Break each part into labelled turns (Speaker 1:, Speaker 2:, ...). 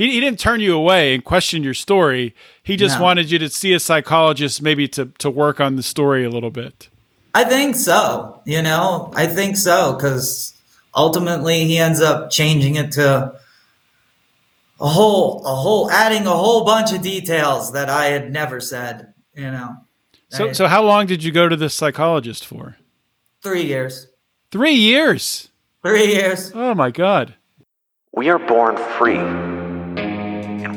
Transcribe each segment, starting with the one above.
Speaker 1: he, he didn't turn you away and question your story. He just
Speaker 2: No.
Speaker 1: wanted you to see a psychologist, maybe to to work on the story a little bit.
Speaker 2: I think so. You know, I think so because ultimately he ends up changing it to a whole, a whole, adding a whole bunch of details that I had never said. You know,
Speaker 1: So
Speaker 2: I-
Speaker 1: so how long did you go to this psychologist for?
Speaker 2: three years,
Speaker 1: Three years.
Speaker 2: three years.
Speaker 1: Oh my god.
Speaker 3: We are born free.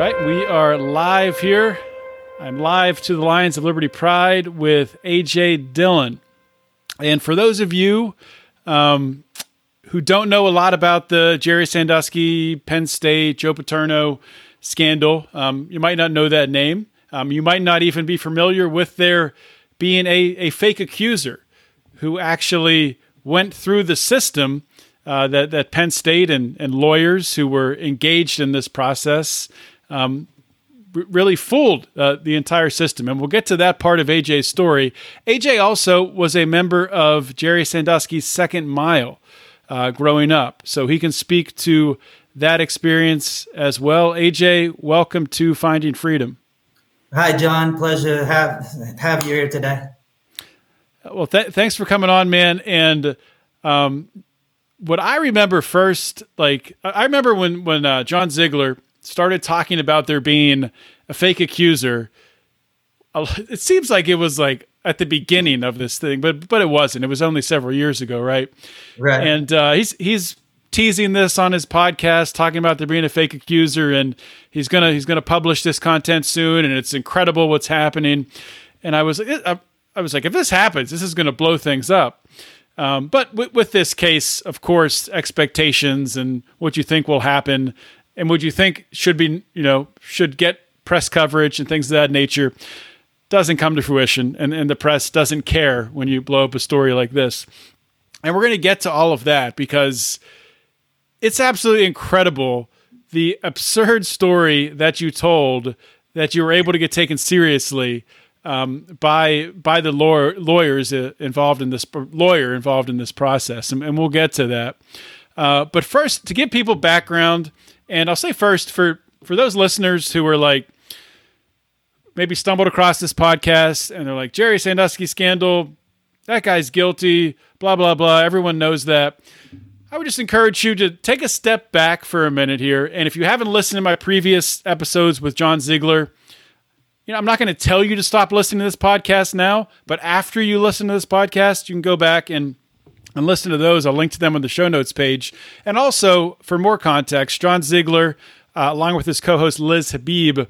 Speaker 1: Right, we are live here. I'm live to the Lions of Liberty Pride with AJ Dillen. And for those of you um, who don't know a lot about the Jerry Sandusky, Penn State, Joe Paterno scandal, um, you might not know that name. Um, you might not even be familiar with there being a, a fake accuser who actually went through the system uh, that, that Penn State and, and lawyers who were engaged in this process um, really fooled uh, the entire system. And we'll get to that part of AJ's story. AJ also was a member of Jerry Sandusky's Second Mile uh, growing up, so he can speak to that experience as well. AJ, welcome to Finding Freedom.
Speaker 2: Hi, John. Pleasure to have have you here today.
Speaker 1: Well, th- thanks for coming on, man. And um, what I remember first, like I remember when when uh, John Ziegler started talking about there being a fake accuser. It seems like it was like at the beginning of this thing, but but it wasn't. It was only several years ago, right?
Speaker 2: Right.
Speaker 1: And uh, he's he's teasing this on his podcast, talking about there being a fake accuser, and he's gonna he's gonna publish this content soon, and it's incredible what's happening. And I was I, I was like, if this happens, this is gonna blow things up. Um, but with, with this case, of course, expectations and what you think will happen, and would you think should be, you know, should get press coverage and things of that nature, doesn't come to fruition, and, and the press doesn't care when you blow up a story like this. And we're going to get to all of that because it's absolutely incredible the absurd story that you told that you were able to get taken seriously um, by by the law- lawyers uh, involved in this lawyer involved in this process, and, and we'll get to that. Uh, but first, to give people background, and I'll say first for for those listeners who are like maybe stumbled across this podcast and they're like Jerry Sandusky scandal, that guy's guilty, blah blah blah. Everyone knows that. I would just encourage you to take a step back for a minute here. And if you haven't listened to my previous episodes with John Ziegler, you know, I'm not going to tell you to stop listening to this podcast now, but after you listen to this podcast, you can go back and and listen to those. I'll link to them on the show notes page. And also, for more context, John Ziegler, uh, along with his co host Liz Habib,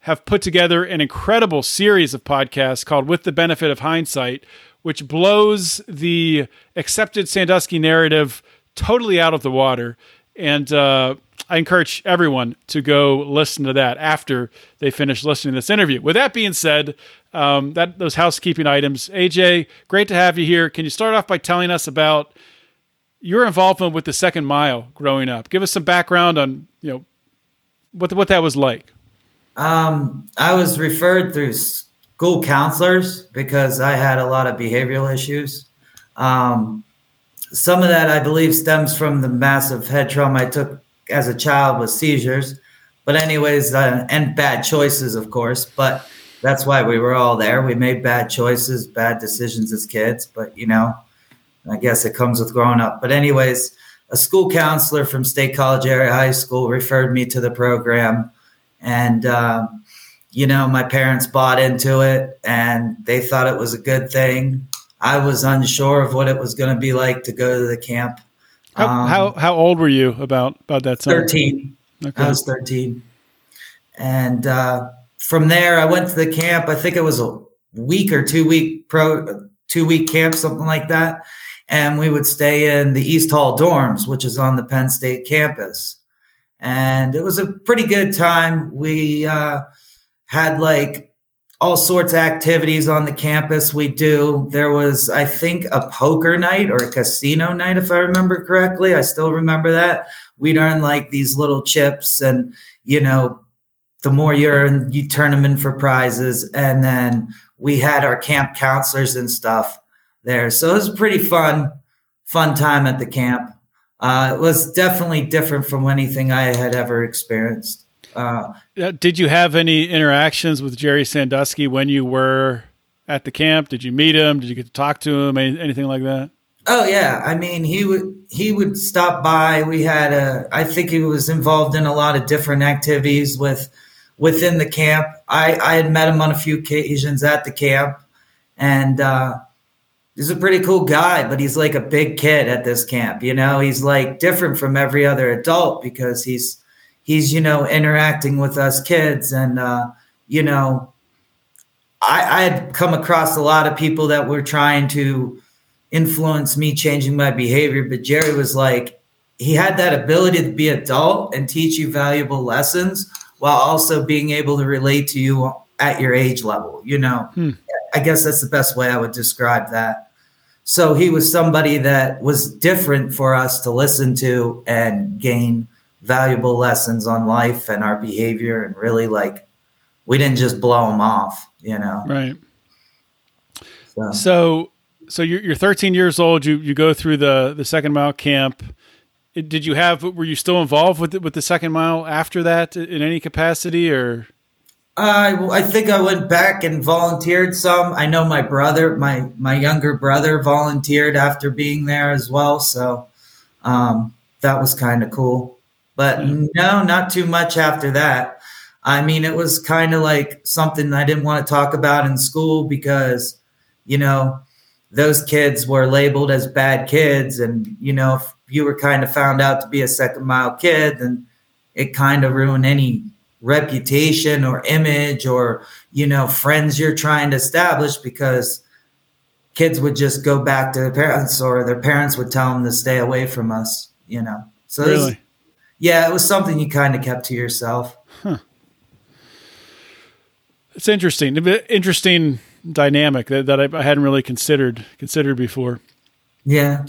Speaker 1: have put together an incredible series of podcasts called With the Benefit of Hindsight, which blows the accepted Sandusky narrative totally out of the water. And uh, I encourage everyone to go listen to that after they finish listening to this interview. With that being said, um, that those housekeeping items, AJ, great to have you here. Can you start off by telling us about your involvement with the Second Mile growing up? Give us some background on you know what what that was like.
Speaker 2: Um, I was referred through school counselors because I had a lot of behavioral issues. Um, some of that, I believe, stems from the massive head trauma I took as a child with seizures. But, anyways, uh, and bad choices, of course. But that's why we were all there. We made bad choices, bad decisions as kids. But, you know, I guess it comes with growing up. But, anyways, a school counselor from State College Area High School referred me to the program and um, you know my parents bought into it and they thought it was a good thing i was unsure of what it was going to be like to go to the camp
Speaker 1: How,
Speaker 2: Um,
Speaker 1: how how old were you about about that time?
Speaker 2: 13
Speaker 1: Okay.
Speaker 2: i was 13 and uh, from there i went to the camp. I think it was a week or two week pro two week camp something like that. And we would stay in the east hall dorms which is on the penn state campus. And it was a pretty good time. We uh, had like all sorts of activities on the campus we do. There was, I think, a poker night or a casino night, if I remember correctly. I still remember that. We'd earn like these little chips, and you know, the more you earn, you turn them in for prizes. And then we had our camp counselors and stuff there. So it was a pretty fun, fun time at the camp. Uh, it was definitely different from anything I had ever experienced. Uh,
Speaker 1: Did you have any interactions with Jerry Sandusky when you were at the camp? Did you meet him? Did you get to talk to him? Any, anything like that?
Speaker 2: Oh yeah, I mean he would he would stop by. We had a I think he was involved in a lot of different activities with within the camp. I I had met him on a few occasions at the camp, and uh, he's a pretty cool guy. But he's like a big kid at this camp. You know, he's like different from every other adult because he's he's you know interacting with us kids. And uh, you know I, I had come across a lot of people that were trying to influence me changing my behavior. But jerry was like he had that ability to be adult and teach you valuable lessons while also being able to relate to you at your age level you know? Hmm. i guess that's the best way i would describe that. So he was somebody that was different for us to listen to and gain valuable lessons on life and our behavior. And really like we didn't just blow them off you know?
Speaker 1: Right. So. So, so you're, you're 13 years old. You you go through the the second mile camp. Did you have were you still involved with the, with the second mile after that in any capacity or?
Speaker 2: I, I think I went back and volunteered some. I know my brother, my my younger brother, volunteered after being there as well. So um, that was kind of cool. But no, not too much after that. I mean, it was kind of like something I didn't want to talk about in school because, you know, those kids were labeled as bad kids. And, you know, if you were kind of found out to be a second mile kid, then it kind of ruined any reputation or image or, you know, friends you're trying to establish because kids would just go back to their parents or their parents would tell them to stay away from us, you know. So really? Yeah, it was something you kind of kept to yourself. Huh.
Speaker 1: It's interesting. Interesting dynamic that, that I, I hadn't really considered considered before.
Speaker 2: Yeah.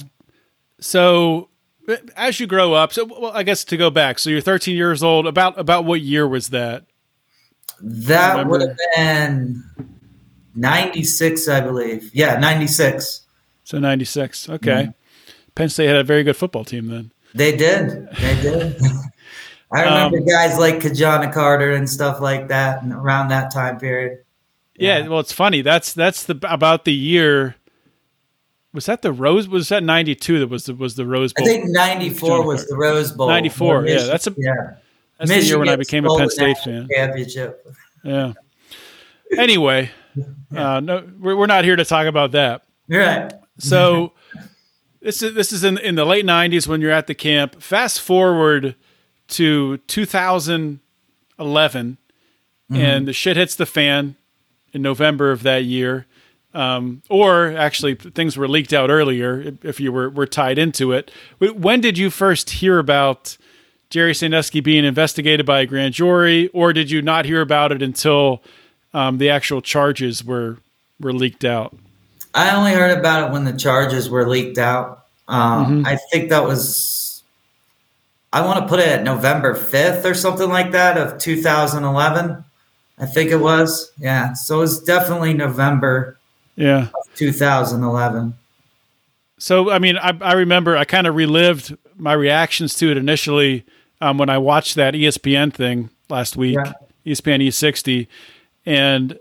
Speaker 1: So as you grow up, so well, I guess to go back, so you're 13 years old. About about what year was that?
Speaker 2: That would have been 96, I believe. Yeah, 96.
Speaker 1: So 96. Okay. Mm-hmm. Penn State had a very good football team then.
Speaker 2: They did. They did. I remember um, guys like Ki-Jana Carter and stuff like that, and around that time period.
Speaker 1: Yeah. yeah, well, it's funny. That's that's the about the year. Was that the Rose? Was that ninety two? That was the was the Rose Bowl.
Speaker 2: I think ninety four was the Rose Bowl.
Speaker 1: Ninety four. Yeah, that's a yeah. That's Michigan the year when I became a Penn State fan.
Speaker 2: Championship.
Speaker 1: Yeah. Anyway, uh, no, we're, we're not here to talk about that.
Speaker 2: Right.
Speaker 1: So this is this is in in the late '90s when you're at the camp. Fast forward to 2011, mm-hmm. and the shit hits the fan in November of that year. Um, or actually, things were leaked out earlier if you were, were tied into it. When did you first hear about Jerry Sandusky being investigated by a grand jury, or did you not hear about it until um, the actual charges were were leaked out?
Speaker 2: I only heard about it when the charges were leaked out. Um, mm-hmm. I think that was, I want to put it at November 5th or something like that of 2011. I think it was. Yeah. So it was definitely November.
Speaker 1: Yeah.
Speaker 2: 2011.
Speaker 1: So, I mean, I, I remember I kind of relived my reactions to it initially um, when I watched that ESPN thing last week, yeah. ESPN E60. And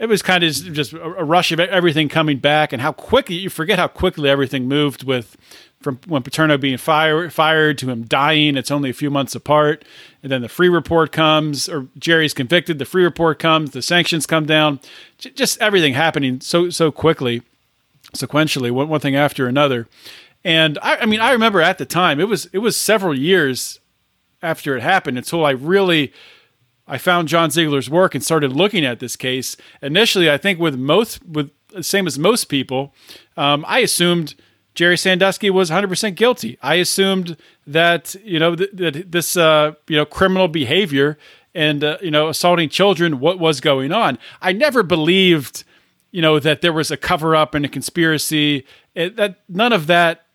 Speaker 1: it was kind of just a rush of everything coming back and how quickly you forget how quickly everything moved with from when Paterno being fired fired to him dying. It's only a few months apart, and then the Freeh report comes, or Jerry's convicted. The Freeh report comes, the sanctions come down, just everything happening so so quickly, sequentially, one, one thing after another. And I, I mean, I remember at the time it was it was several years after it happened until I really I found John Ziegler's work and started looking at this case. Initially, I think with most, with same as most people, um, I assumed Jerry Sandusky was 100% guilty. I assumed that you know th- that this uh, you know criminal behavior and uh, you know assaulting children what was going on i never believed you know that there was a cover up and a conspiracy it, that none of that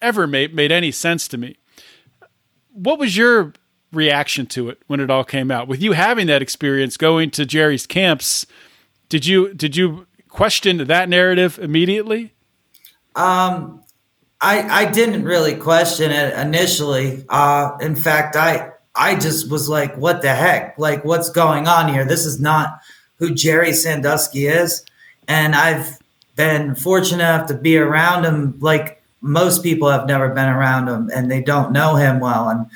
Speaker 1: ever made made any sense to me what was your reaction to it when it all came out with you having that experience going to jerry's camps did you did you question that narrative immediately
Speaker 2: um I, I didn't really question it initially. Uh, in fact, I I just was like, what the heck? Like, what's going on here? This is not who Jerry Sandusky is. And I've been fortunate enough to be around him like most people have never been around him and they don't know him well. And,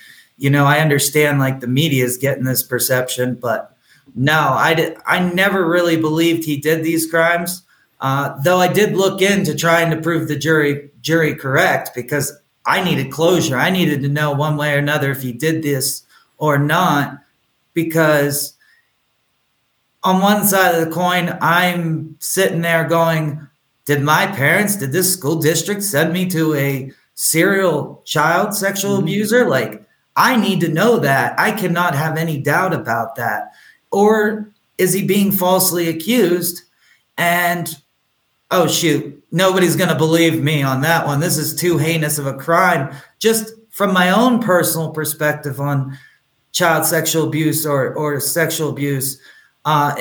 Speaker 2: you know, I understand like the media is getting this perception, but no, I did, I never really believed he did these crimes. Uh, though I did look into trying to prove the jury jury correct because I needed closure. I needed to know one way or another if he did this or not because on one side of the coin, I'm sitting there going, Did my parents, did this school district send me to a serial child sexual mm-hmm. abuser? Like, I need to know that. I cannot have any doubt about that. Or is he being falsely accused? And oh, shoot, nobody's going to believe me on that one. This is too heinous of a crime. Just from my own personal perspective on child sexual abuse or, or sexual abuse, uh,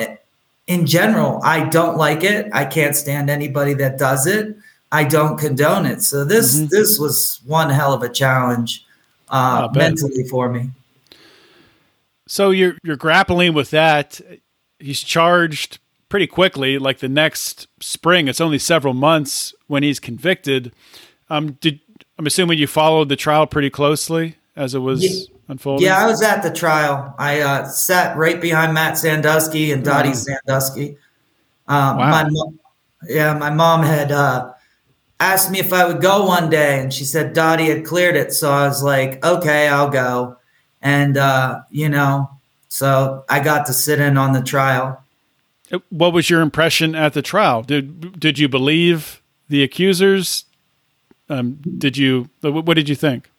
Speaker 2: in general, I don't like it. I can't stand anybody that does it. I don't condone it. So this mm-hmm. this was one hell of a challenge uh, mentally for me.
Speaker 1: So you're you're grappling with that. He's charged pretty quickly, like the next spring. It's only several months when he's convicted. Um, did I'm assuming you followed the trial pretty closely as it was yeah. unfolding.
Speaker 2: Yeah, I was at the trial. I uh, sat right behind Matt Sandusky and Dottie mm. Sandusky. Um, wow. My mom, yeah, my mom had uh, asked me if I would go one day, and she said Dottie had cleared it, so I was like, okay, I'll go. And uh, you know, so I got to sit in on the trial.
Speaker 1: What was your impression at the trial? Did did you believe the accusers? Um, did you? What did you think?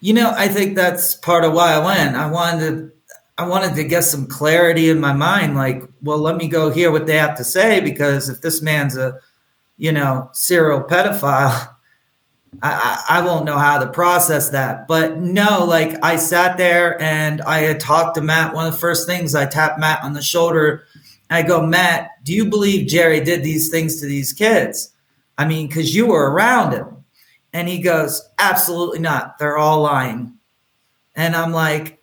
Speaker 2: You know, I think that's part of why I went. I wanted to, I wanted to get some clarity in my mind. Like, well, let me go hear what they have to say because if this man's a, you know, serial pedophile, I, I, won't know how to process that. But no, like I sat there and I had talked to Matt. One of the first things I tapped Matt on the shoulder I go, Matt, do you believe Jerry did these things to these kids? I mean, because you were around him. And he goes, absolutely not. They're all lying. And I'm like,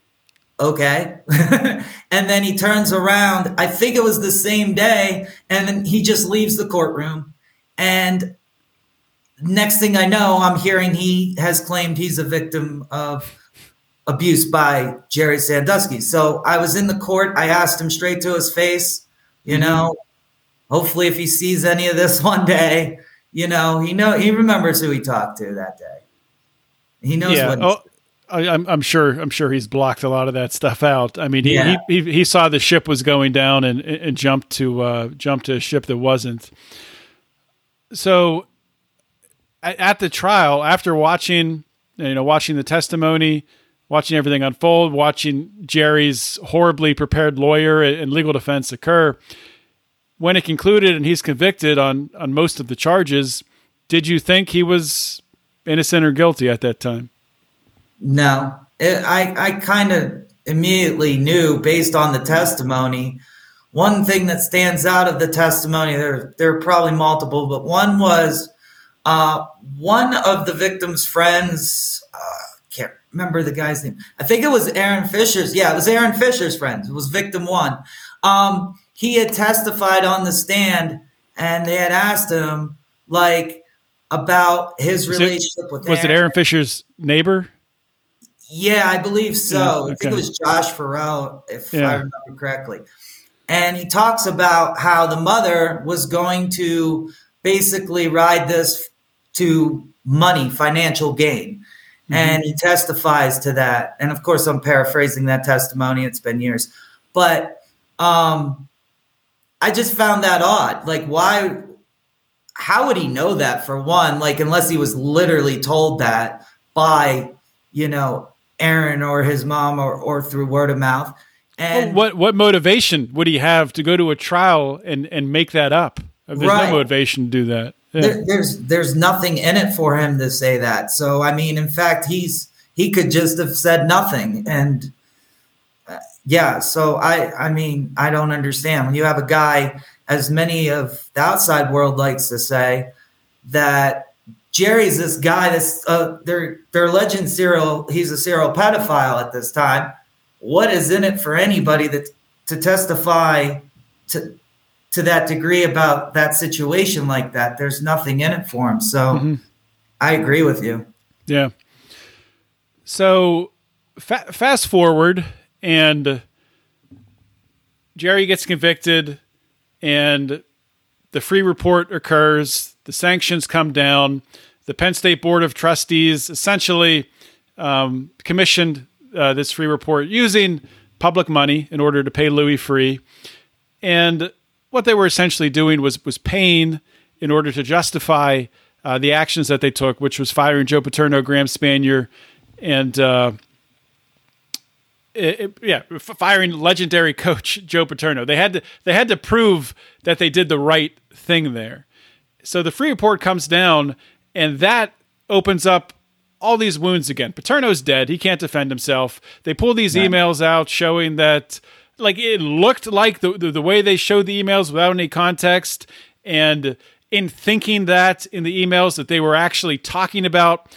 Speaker 2: okay. and then he turns around. I think it was the same day. And then he just leaves the courtroom. And next thing I know, I'm hearing he has claimed he's a victim of abuse by Jerry Sandusky. So I was in the court. I asked him straight to his face, you mm-hmm. know, hopefully, if he sees any of this one day, you know, he know he remembers who he talked to that day. He knows yeah. what. Oh,
Speaker 1: I, am I'm sure. I'm sure he's blocked a lot of that stuff out. I mean, he yeah. he, he, he, saw the ship was going down and and jumped to uh, jumped to a ship that wasn't. So, at the trial, after watching, you know, watching the testimony, watching everything unfold, watching Jerry's horribly prepared lawyer and legal defense occur. When it concluded and he's convicted on on most of the charges, did you think he was innocent or guilty at that time?
Speaker 2: No, it, I I kind of immediately knew based on the testimony. One thing that stands out of the testimony, there there are probably multiple, but one was uh, one of the victim's friends. Uh, can't remember the guy's name. I think it was Aaron Fisher's. Yeah, it was Aaron Fisher's friend. It was victim one. Um, he had testified on the stand, and they had asked him like about his was relationship
Speaker 1: it,
Speaker 2: with.
Speaker 1: Was Aaron. it Aaron Fisher's neighbor?
Speaker 2: Yeah, I believe so. Yeah, okay. I think it was Josh Farrell, if yeah. I remember correctly. And he talks about how the mother was going to basically ride this to money, financial gain. Mm-hmm. And he testifies to that. And of course, I'm paraphrasing that testimony. It's been years. But um, I just found that odd. Like, why? How would he know that for one? Like, unless he was literally told that by, you know, Aaron or his mom or, or through word of mouth. And
Speaker 1: what what motivation would he have to go to a trial and and make that up? There's
Speaker 2: Right.
Speaker 1: no motivation to do that. Yeah.
Speaker 2: there, there's there's nothing in it for him to say that. So I mean, in fact, he's he could just have said nothing. And uh, yeah, so I I mean, I don't understand when you have a guy, as many of the outside world likes to say, that Jerry's this guy that's uh, they're they're legend serial. He's a serial pedophile at this time. What is in it for anybody that to testify to to that degree about that situation like that? There's nothing in it for him. So
Speaker 1: Mhm.
Speaker 2: I agree with you.
Speaker 1: Yeah. So fa- fast forward, and Jerry gets convicted, and the Freeh report occurs. The sanctions come down. The Penn State Board of Trustees essentially um, commissioned uh, this Freeh report using public money in order to pay Louis Freeh. And what they were essentially doing was was paying in order to justify uh, the actions that they took, which was firing Joe Paterno, Graham Spanier, and uh, it- it- yeah, firing legendary coach Joe Paterno. They had to they had to prove that they did the right thing there. So the Freeh report comes down, and that opens up all these wounds again. Paterno's dead; he can't defend himself. They pull these emails out showing that, like, it looked like the, the the way they showed the emails without any context, and in thinking that in the emails that they were actually talking about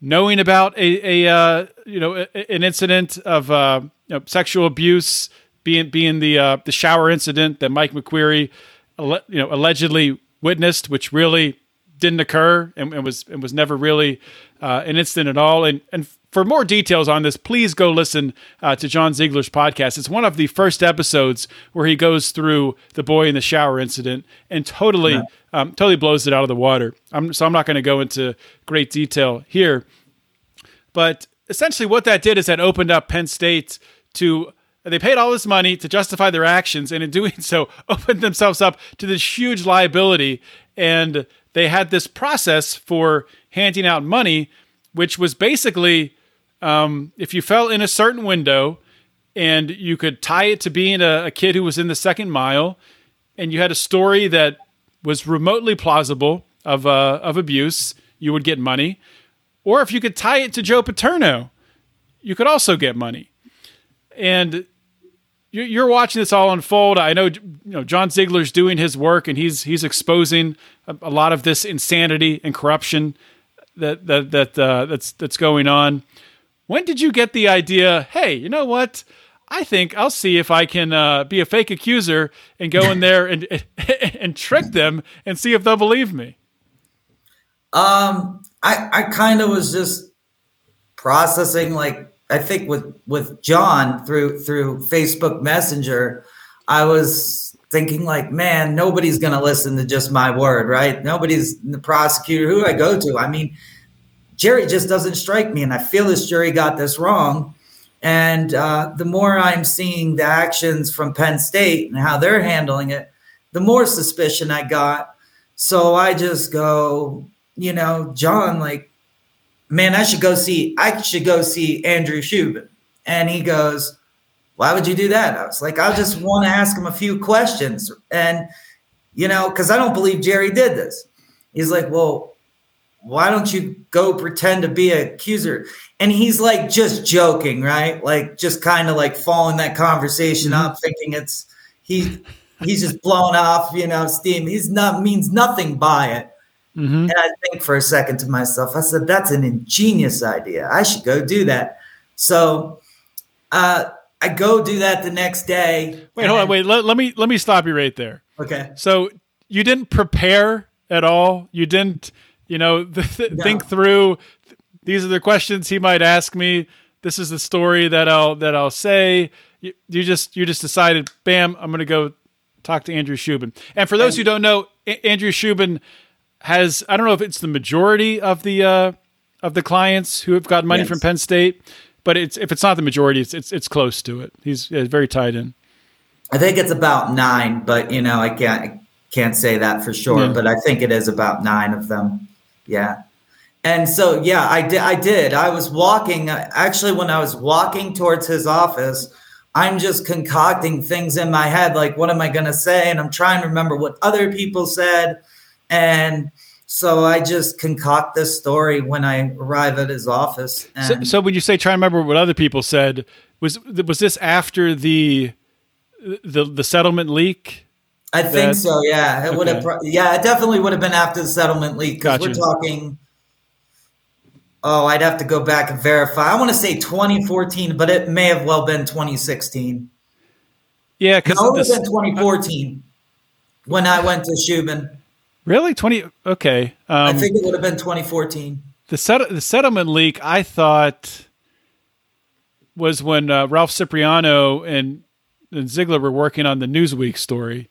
Speaker 1: knowing about a, a uh, you know a, an incident of uh, you know, sexual abuse being being the uh, the shower incident that Mike McQueary you know allegedly witnessed, which really didn't occur and, and was and was never really uh, an incident at all. And and for more details on this, please go listen uh, to John Ziegler's podcast. It's one of the first episodes where he goes through the boy in the shower incident and totally um, totally blows it out of the water. I'm, so I'm not going to go into great detail here. But essentially, what that did is that opened up Penn State to. They paid all this money to justify their actions, and in doing so, opened themselves up to this huge liability. And they had this process for handing out money, which was basically um, if you fell in a certain window and you could tie it to being a, a kid who was in the second mile, and you had a story that was remotely plausible of uh, of abuse, you would get money. Or if you could tie it to Joe Paterno, you could also get money. And you're, watching this all unfold. I know, you know, John Ziegler's doing his work, and he's he's exposing a lot of this insanity and corruption that that that uh, that's that's going on. When did you get the idea? Hey, you know what? I think I'll see if I can uh, be a fake accuser and go in there and and trick them and see if they'll believe me.
Speaker 2: Um, I I kind of was just processing like I think with with John through through Facebook Messenger, I was thinking like, man, nobody's gonna listen to just my word, right? Nobody's the prosecutor. Who do I go to? I mean, Jerry just doesn't strike me, and I feel this jury got this wrong. And uh, the more I'm seeing the actions from Penn State and how they're handling it, the more suspicion I got. So I just go, you know, John, like, man, I should go see, I should go see Andrew Shubin. And he goes, why would you do that? I was like, I just want to ask him a few questions. And, you know, because I don't believe Jerry did this. He's like, well, why don't you go pretend to be an accuser? And he's like just joking, right? Like just kind of like following that conversation up, thinking it's he he's just blowing off, you know, steam. He's not means nothing by it.
Speaker 1: Mm-hmm.
Speaker 2: And I think for a second to myself, I said, that's an ingenious idea. I should go do that. So uh, I go do that the next day.
Speaker 1: Wait, hold on, wait. Let, let me let me stop you right there.
Speaker 2: Okay.
Speaker 1: So you didn't prepare at all. You didn't, you know, th- th-
Speaker 2: No.
Speaker 1: think through. These are the questions he might ask me. This is the story that I'll that I'll say. You, you just you just decided, bam, I'm going to go talk to Andrew Shubin. And for those who don't know, A- Andrew Shubin has I don't know if it's the majority of the uh, of the clients who have got money
Speaker 2: Yes.
Speaker 1: from Penn State, but it's if it's not the majority, it's it's, it's close to it. He's very tied in.
Speaker 2: I think it's about nine, but you know, I can't I can't say that for sure.
Speaker 1: Yeah.
Speaker 2: But I think it is about nine of them. Yeah. And so, yeah, I did. I did. I was walking. Actually, when I was walking towards his office, I'm just concocting things in my head. Like, what am I going to say? And I'm trying to remember what other people said. And so I just concoct this story when I arrive at his office.
Speaker 1: So, so, when you say try to remember what other people said, was was this after the the the settlement leak?
Speaker 2: I that, think so. Yeah, it okay. would have. Yeah, it definitely would have been after the settlement leak because gotcha. we're talking. Oh, I'd have to go back and verify. I want to say 2014, but it may have well been 2016.
Speaker 1: Yeah, because
Speaker 2: no, it would have been 2014 uh, when I went to Shubin.
Speaker 1: Really, 20? Okay,
Speaker 2: um, I think it would have been 2014.
Speaker 1: The set, the settlement leak. I thought was when uh, Ralph Cipriano and and Ziegler were working on the Newsweek story.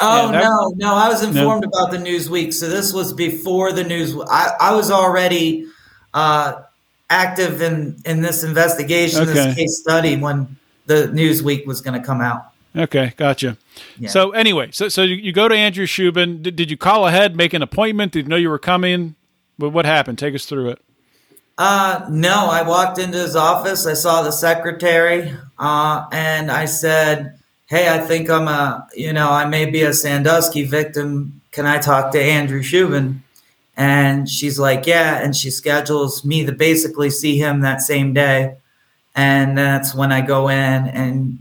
Speaker 2: Oh that, no, no, I was informed no. about the Newsweek. So this was before the news. I, I was already uh, active in in this investigation, okay. this case study when the Newsweek was going to come out.
Speaker 1: Okay, gotcha. Yeah. So anyway, so so you, you go to Andrew Shubin. Did, did you call ahead, make an appointment? Did you know you were coming? But what happened? Take us through it.
Speaker 2: Uh, no, I walked into his office. I saw the secretary, uh, and I said, "Hey, I think I'm a, you know, I may be a Sandusky victim. Can I talk to Andrew Shubin?" And she's like, "Yeah," and she schedules me to basically see him that same day, and that's when I go in and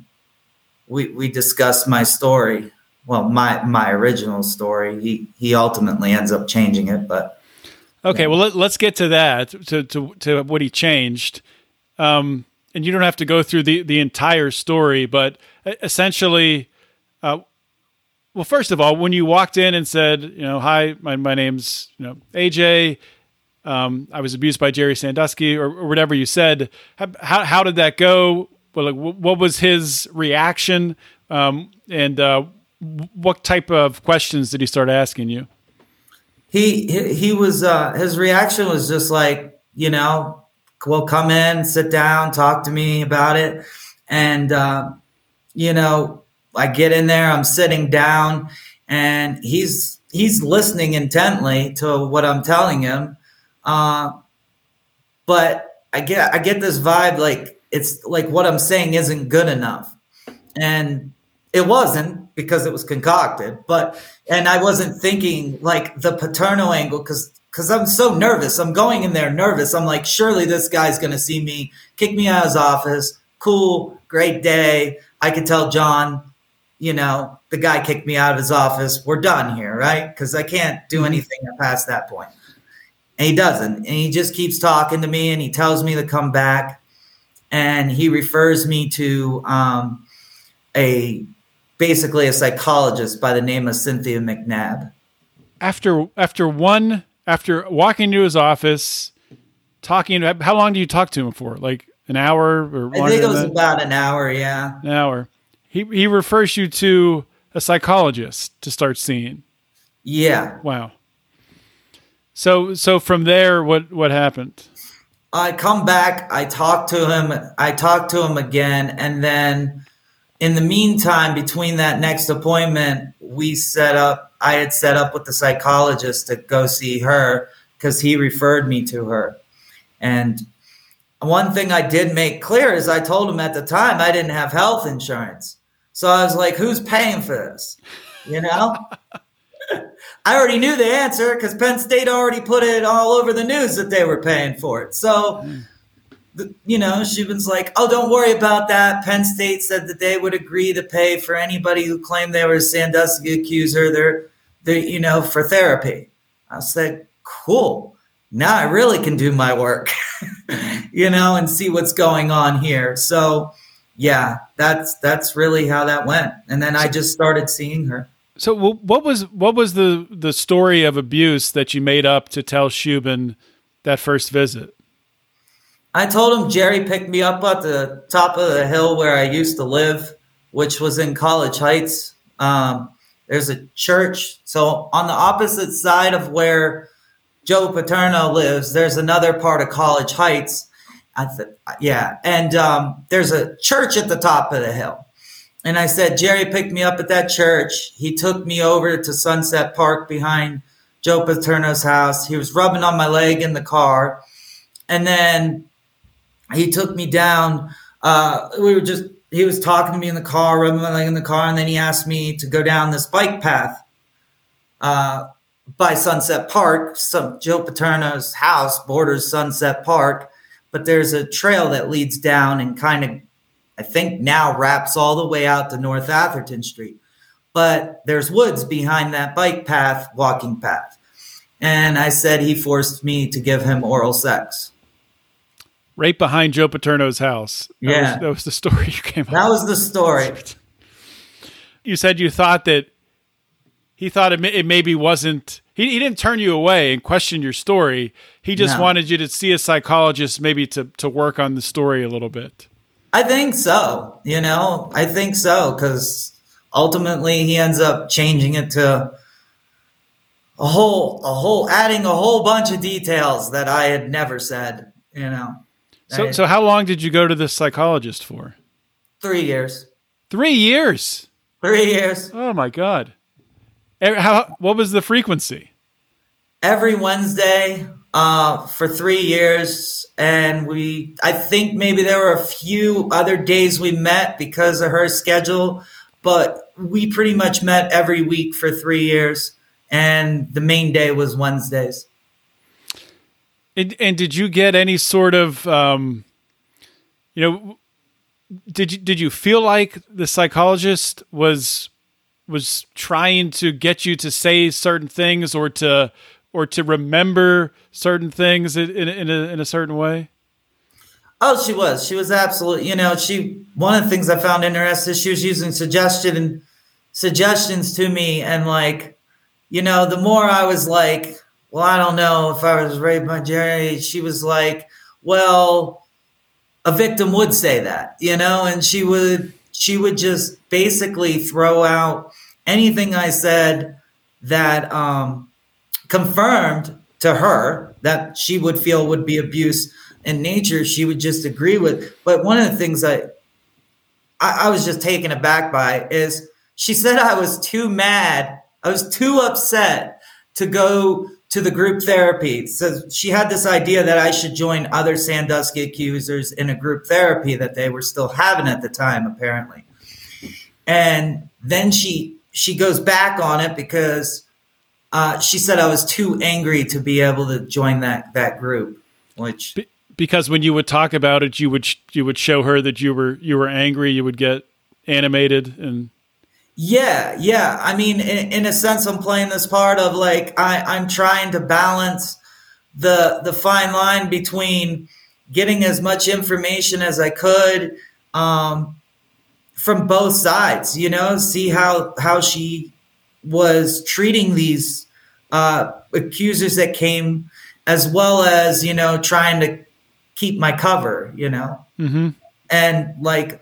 Speaker 2: we we discuss my story. Well, my my original story. He he ultimately ends up changing it, but
Speaker 1: Okay, well let, us get to that to, to to what he changed. Um, and you don't have to go through the the entire story, but essentially, uh, well, first of all, when you walked in and said, you know, hi, my my name's you know AJ. Um, I was abused by Jerry Sandusky, or, or whatever you said. How how did that go? Well, like, what was his reaction? Um, and uh, what type of questions did he start asking you?
Speaker 2: he he, was uh, his reaction was just like you know well come in sit down talk to me about it and uh, you know i get in there i'm sitting down and he's he's listening intently to what i'm telling him uh, but i get i get this vibe like it's like what i'm saying isn't good enough and it wasn't because it was concocted, but and I wasn't thinking like the Paterno angle because because I'm so nervous. I'm going in there nervous. I'm like, surely this guy's gonna see me, kick me out of his office. Cool, great day. I could tell John, you know, the guy kicked me out of his office. We're done here, right? Because I can't do mm-hmm. anything past that point. And he doesn't. And he just keeps talking to me and he tells me to come back. And he refers me to um, a basically a psychologist by the name of Cynthia McNabb.
Speaker 1: After after one after walking to his office, talking. How long do you talk to him for? Like an hour or?
Speaker 2: I think it was about an hour. Yeah,
Speaker 1: an hour. He he refers you to a psychologist to start seeing.
Speaker 2: Yeah.
Speaker 1: Wow. So so from there, what what happened?
Speaker 2: I come back. I talk to him. I talk to him again, and then in the meantime, between that next appointment, we set up, I had set up with the psychologist to go see her because he referred me to her. And one thing I did make clear is I told him at the time I didn't have health insurance. So I was like, who's paying for this? You know? I already knew the answer because Penn State already put it all over the news that they were paying for it. So the, you know, Shubin's like, oh, don't worry about that. Penn State said that they would agree to pay for anybody who claimed they were a Sandusky accuser. They're, they you know, for therapy. I said, cool. Now I really can do my work, you know, and see what's going on here. So, yeah, that's that's really how that went. And then I just started seeing her.
Speaker 1: So, what was what was the the story of abuse that you made up to tell Shubin that first visit?
Speaker 2: I told him Jerry picked me up at the top of the hill where I used to live, which was in College Heights. Um, there's a church. So on the opposite side of where Joe Paterno lives, there's another part of College Heights. Th- yeah, and um, there's a church at the top of the hill. And I said, Jerry picked me up at that church. He took me over to Sunset Park behind Joe Paterno's house. He was rubbing on my leg in the car. And then he took me down uh, we were just he was talking to me in the car, rubbing my leg in the car, and then he asked me to go down this bike path uh, by Sunset Park. Joe Paterno's house borders Sunset Park, but there's a trail that leads down and kind of, I think now wraps all the way out to North Atherton Street. But there's woods behind that bike path, walking path. And I said he forced me to give him oral sex
Speaker 1: right behind Joe Paterno's house. That
Speaker 2: Yeah.
Speaker 1: was, that was the story you came
Speaker 2: That was the story.
Speaker 1: You said you thought that he thought it, may, it maybe wasn't. He, he didn't turn you away and question your story. He just
Speaker 2: No.
Speaker 1: wanted you to see a psychologist, maybe to to work on the story a little bit.
Speaker 2: I think so. You know, I think so because ultimately he ends up changing it to a whole, a whole, adding a whole bunch of details that I had never said. You know,
Speaker 1: So so how long did you go to this psychologist for?
Speaker 2: three years,
Speaker 1: Three years.
Speaker 2: three years.
Speaker 1: Oh my god. How what was the frequency?
Speaker 2: every Wednesday uh, for three years. And we, I think maybe there were a few other days we met because of her schedule, but we pretty much met every week for three years. And the main day was Wednesdays.
Speaker 1: And, and did you get any sort of, um, you know, did you did you feel like the psychologist was was trying to get you to say certain things or to or to remember certain things in in, in, a, in a certain way?
Speaker 2: Oh, she was. She was absolutely. You know, she. One of the things I found interesting is she was using suggestion and suggestions to me, and like, you know, the more I was like, well, I don't know if I was raped by Jerry. She was like, well, a victim would say that, you know, and she would she would just basically throw out anything I said that um, confirmed to her that she would feel would be abuse in nature. She would just agree with. But one of the things I I, I was just taken aback by is she said I was too mad. I was too upset to go to the group therapy. So she had this idea that I should join other Sandusky accusers in a group therapy that they were still having at the time, apparently. And then she she goes back on it because uh, she said I was too angry to be able to join that that group, which
Speaker 1: Be- because when you would talk about it, you would sh- you would show her that you were you were angry. You would get animated and
Speaker 2: Yeah, yeah. I mean, in, in a sense, I'm playing this part of like I, I'm trying to balance the the fine line between getting as much information as I could um, from both sides. You know, see how how she was treating these uh, accusers that came, as well as you know, trying to keep my cover. You know,
Speaker 1: hmm
Speaker 2: and like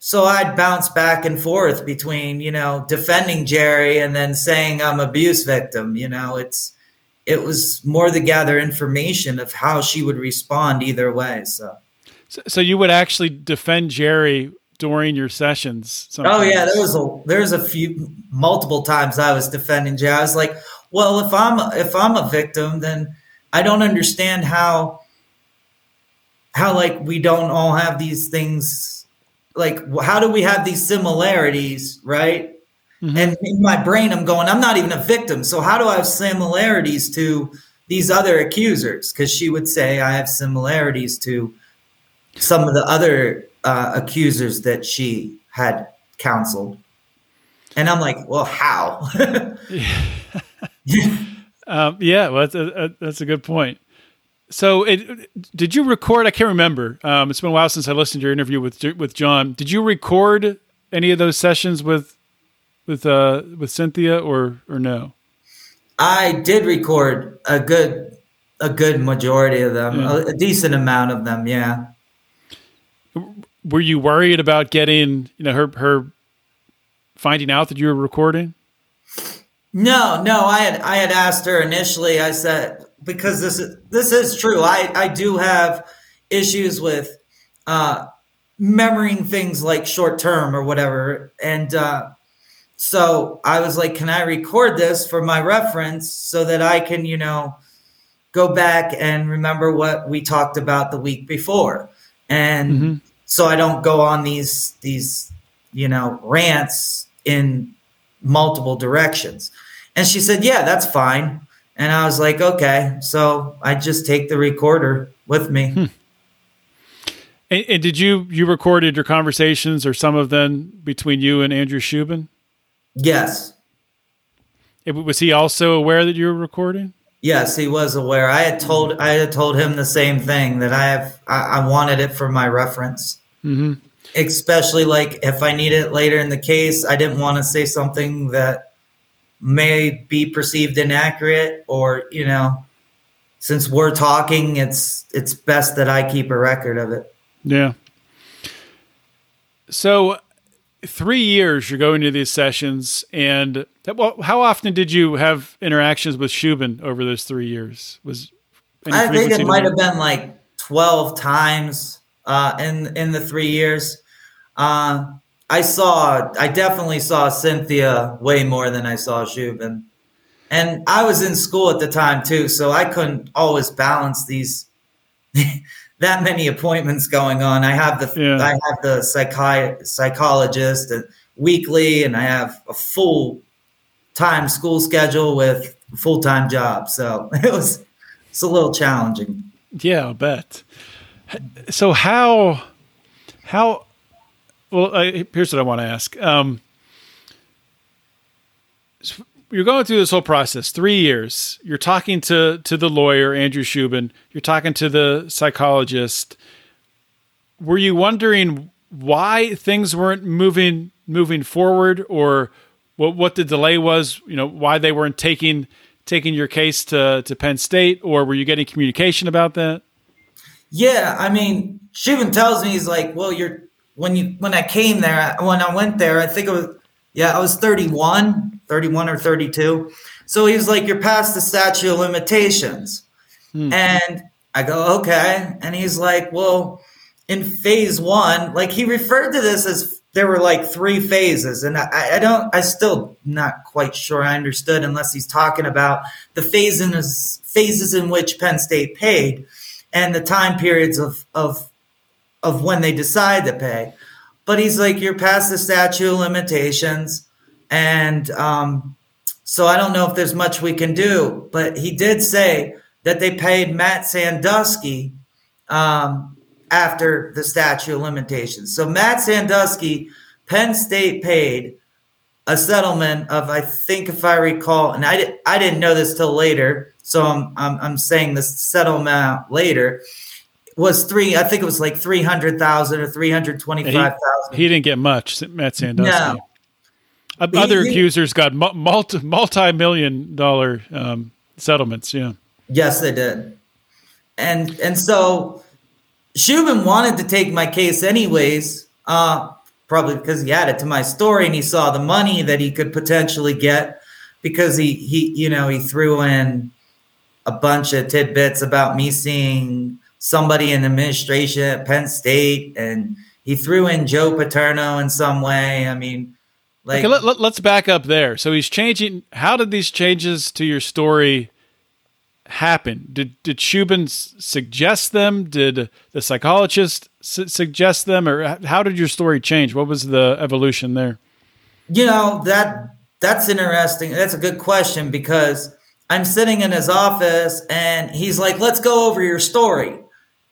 Speaker 2: so I'd bounce back and forth between you know defending Jerry and then saying I'm abuse victim. You know, it's it was more to gather information of how she would respond either way. So
Speaker 1: so, so you would actually defend Jerry during your sessions.
Speaker 2: oh yeah, there was a there was a few multiple times I was defending Jerry. I was like, well, if I'm if I'm a victim, then I don't understand how how like we don't all have these things like how do we have these similarities right
Speaker 1: Mhm.
Speaker 2: and in my brain i'm going i'm not even a victim so how do i have similarities to these other accusers because she would say i have similarities to some of the other uh, accusers that she had counseled and i'm like well how
Speaker 1: Um, yeah, well, that's a, that's a good point. So, it, did you record? I can't remember. Um, it's been a while since I listened to your interview with with John. Did you record any of those sessions with with uh, with Cynthia or or no?
Speaker 2: I did record a good a good majority of them,
Speaker 1: Yeah.
Speaker 2: a, a decent amount of them. Yeah.
Speaker 1: Were you worried about getting you know her her finding out that you were recording?
Speaker 2: No, no. I had I had asked her initially. I said because this is this is true. I I do have issues with uh, remembering things like short term or whatever, and uh, so I was like, "Can I record this for my reference so that I can, you know, go back and remember what we talked about the week before?" And
Speaker 1: Mhm.
Speaker 2: So I don't go on these these you know rants in multiple directions. And she said, "Yeah, that's fine." And I was like, "Okay." So I just take the recorder with me.
Speaker 1: Hmm. And, and, did you you recorded your conversations or some of them between you and Andrew Shubin?
Speaker 2: Yes.
Speaker 1: It, was he also aware that you were recording?
Speaker 2: Yes, he was aware. I had told I had told him the same thing that I have. I, I wanted it for my reference.
Speaker 1: Mm-hmm.
Speaker 2: Especially like if I need it later in the case, I didn't want to say something that may be perceived inaccurate or, you know, since we're talking, it's it's best that I keep a record of it.
Speaker 1: Yeah. So, three years you're going to these sessions, and well, how often did you have interactions with Shubin over those three years? Was
Speaker 2: I think it might have been like twelve times uh, in in the three years. Uh, I saw, I definitely saw Cynthia way more than I saw Shubin, and I was in school at the time too, so I couldn't always balance these that many appointments going on. I have the yeah. I have the psychi- psychologist weekly, and I have a full time school schedule with full time job, so it was it's a little challenging.
Speaker 1: Yeah, I'll bet. So how how well? Uh, here's what I want to ask. Um, you're going through this whole process, three years. You're talking to to the lawyer Andrew Shubin. You're talking to the psychologist. Were you wondering why things weren't moving moving forward, or what what the delay was? You know, why they weren't taking taking your case to to Penn State, or were you getting communication about that?
Speaker 2: Yeah, I mean, Shubin tells me he's like, well, you're when you when I came there, when I went there, I think it was yeah, I was 31, 31 or 32. So he was like, you're past the statute of limitations. Hmm. And I go, okay. And he's like, well, in phase one, like he referred to this as there were like three phases. And I, I don't, I still not quite sure I understood unless he's talking about the phases, phases in which Penn State paid and the time periods of of of when they decide to pay. But he's like, you're past the statute of limitations, and um, so I don't know if there's much we can do. But he did say that they paid Matt Sandusky um, after the statute of limitations. So Matt Sandusky, Penn State paid a settlement of I think if I recall, and I I didn't know this till later, so I'm I'm, I'm saying this settlement later was three. I think it was like three hundred thousand or three hundred twenty-five thousand.
Speaker 1: He, he, didn't get much, Matt Sandusky. No. Other he, accusers got multi multi-million dollar um, settlements. Yeah.
Speaker 2: Yes, they did, and and so Shubin wanted to take my case anyways. Uh, probably because he added to my story and he saw the money that he could potentially get because he he you know he threw in a bunch of tidbits about me seeing somebody in administration at Penn State and he threw in Joe Paterno in some way. I mean, like
Speaker 1: okay, let, us let, back up there. So he's changing. How did these changes to your story happen? Did did Shubin suggest them? Did the psychologist su- suggest them, or how did your story change? What was the evolution there?
Speaker 2: You know that that's interesting. That's a good question because I'm sitting in his office and he's like, "Let's go over your story."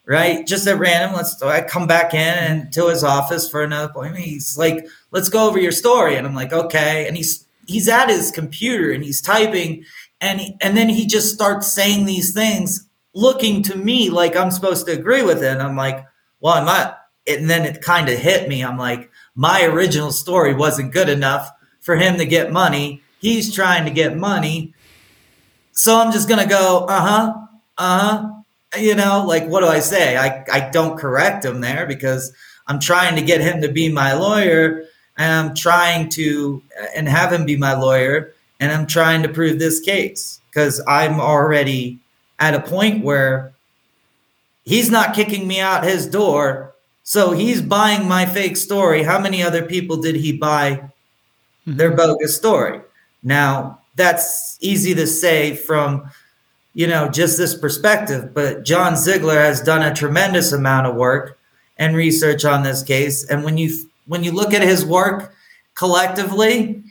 Speaker 2: Right, just at random. Let's. I come back in and to his office for another appointment. He's like, "Let's go over your story," and I'm like, "Okay." And he's he's at his computer and he's typing, and he, and then he just starts saying these things, looking to me like I'm supposed to agree with it. And I'm like, well, I'm not. And then it kind of hit me. I'm like, my original story wasn't good enough for him to get money. He's trying to get money. So I'm just going to go, uh huh, uh huh. You know, like, what do I say? I, I don't correct him there because I'm trying to get him to be my lawyer and I'm trying to, and have him be my lawyer and I'm trying to prove this case because I'm already at a point where he's not kicking me out his door. So he's buying my fake story. How many other people did he buy their mm-hmm. bogus story? Now, that's easy to say from you know just this perspective, but John Ziegler has done a tremendous amount of work and research on this case. And when you when you look at his work collectively,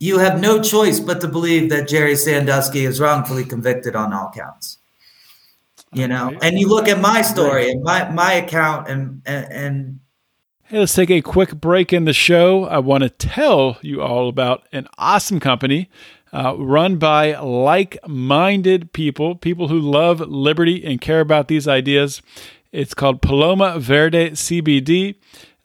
Speaker 2: you have no choice but to believe that Jerry Sandusky is wrongfully convicted on all counts. You know, and you look at my story and my my account and and, and
Speaker 1: Hey, let's take a quick break in the show. I want to tell you all about an awesome company uh, run by like minded people, people who love liberty and care about these ideas. It's called Paloma Verde CBD.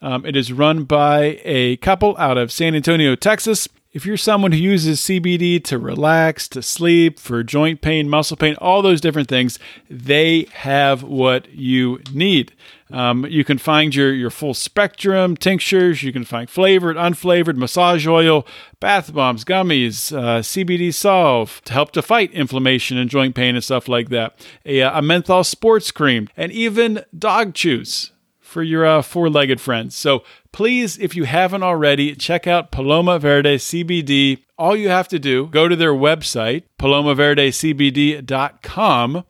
Speaker 1: Um, it is run by a couple out of San Antonio, Texas. If you're someone who uses CBD to relax, to sleep, for joint pain, muscle pain, all those different things, they have what you need. Um, you can find your, your full spectrum tinctures. You can find flavored, unflavored, massage oil, bath bombs, gummies, uh, CBD solve to help to fight inflammation and joint pain and stuff like that. A, uh, a menthol sports cream, and even dog chews for your uh, four legged friends. So please, if you haven't already, check out Paloma Verde CBD. All you have to do, go to their website, palomaverdecbd.com,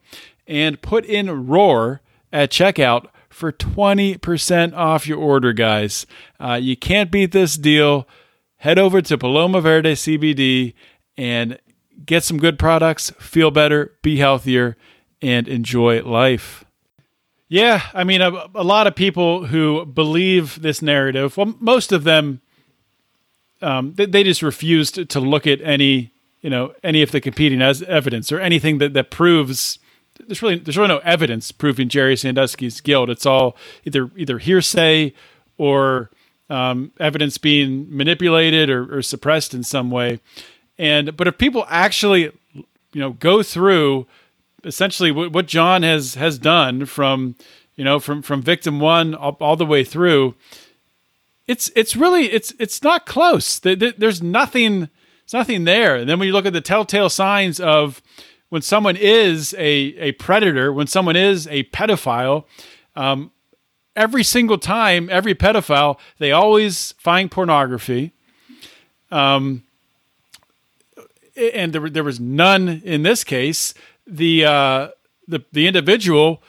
Speaker 1: and put in ROAR at checkout for 20% off your order, guys. Uh, you can't beat this deal. Head over to Paloma Verde CBD and get some good products, feel better, be healthier, and enjoy life. Yeah, I mean, a, a, lot of people who believe this narrative, well, most of them, um, they, they, just refuse to, to, look at any, you know, any of the competing as evidence or anything that, that proves. There's really there's really no evidence proving Jerry Sandusky's guilt. It's all either either hearsay or um, evidence being manipulated or, or suppressed in some way. And but if people actually, you know, go through essentially what, what John has has done from you know from from victim one all, all the way through. It's it's really it's it's not close. There's nothing. It's nothing there. And then when you look at the telltale signs of when someone is a, a predator, when someone is a pedophile, um, every single time, every pedophile, they always find pornography. Um, and there, there was none in this case the uh, the the individual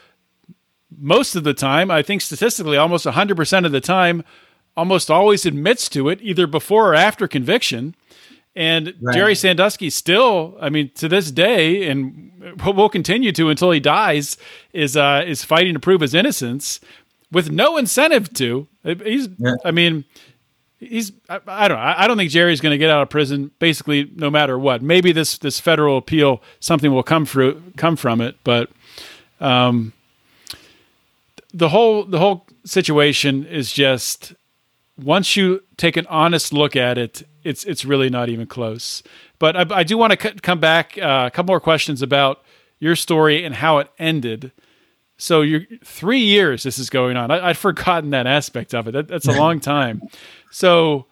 Speaker 1: most of the time, I think statistically almost 100% of the time almost always admits to it either before or after conviction. And right. Jerry Sandusky still, I mean, to this day, and will continue to until he dies, is uh, is fighting to prove his innocence with no incentive to. He's, yeah. I mean, he's I, I, don't know. I, don't think Jerry's going to get out of prison basically no matter what. Maybe this this federal appeal something will come through come from it, but um, the whole the whole situation is just once you take an honest look at it, it's it's really not even close. But I, I do want to c- come back uh, a couple more questions about your story and how it ended. So you're three years this is going on. I, would forgotten that aspect of it. That, that's a long time. So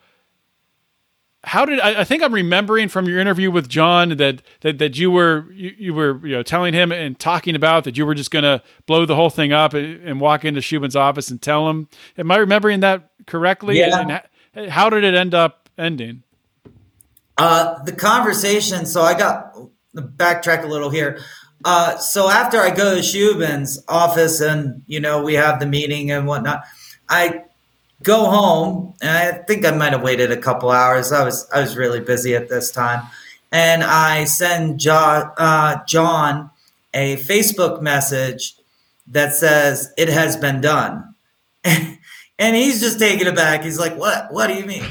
Speaker 1: how did I, I, think I'm remembering from your interview with John that that, that you were you, you were you know telling him and talking about that you were just going to blow the whole thing up and, and, walk into Shubin's office and tell him. Am I remembering that correctly?
Speaker 2: Yeah.
Speaker 1: And how did it end up ending?
Speaker 2: Uh, the conversation. So I got backtrack a little here. Uh, so after I go to Shubin's office and you know we have the meeting and whatnot, I go home and i think i might have waited a couple hours. I was i was really busy at this time. And i send john, uh, john a facebook message that says it has been done. And he's just taken aback. He's like what? What do you mean?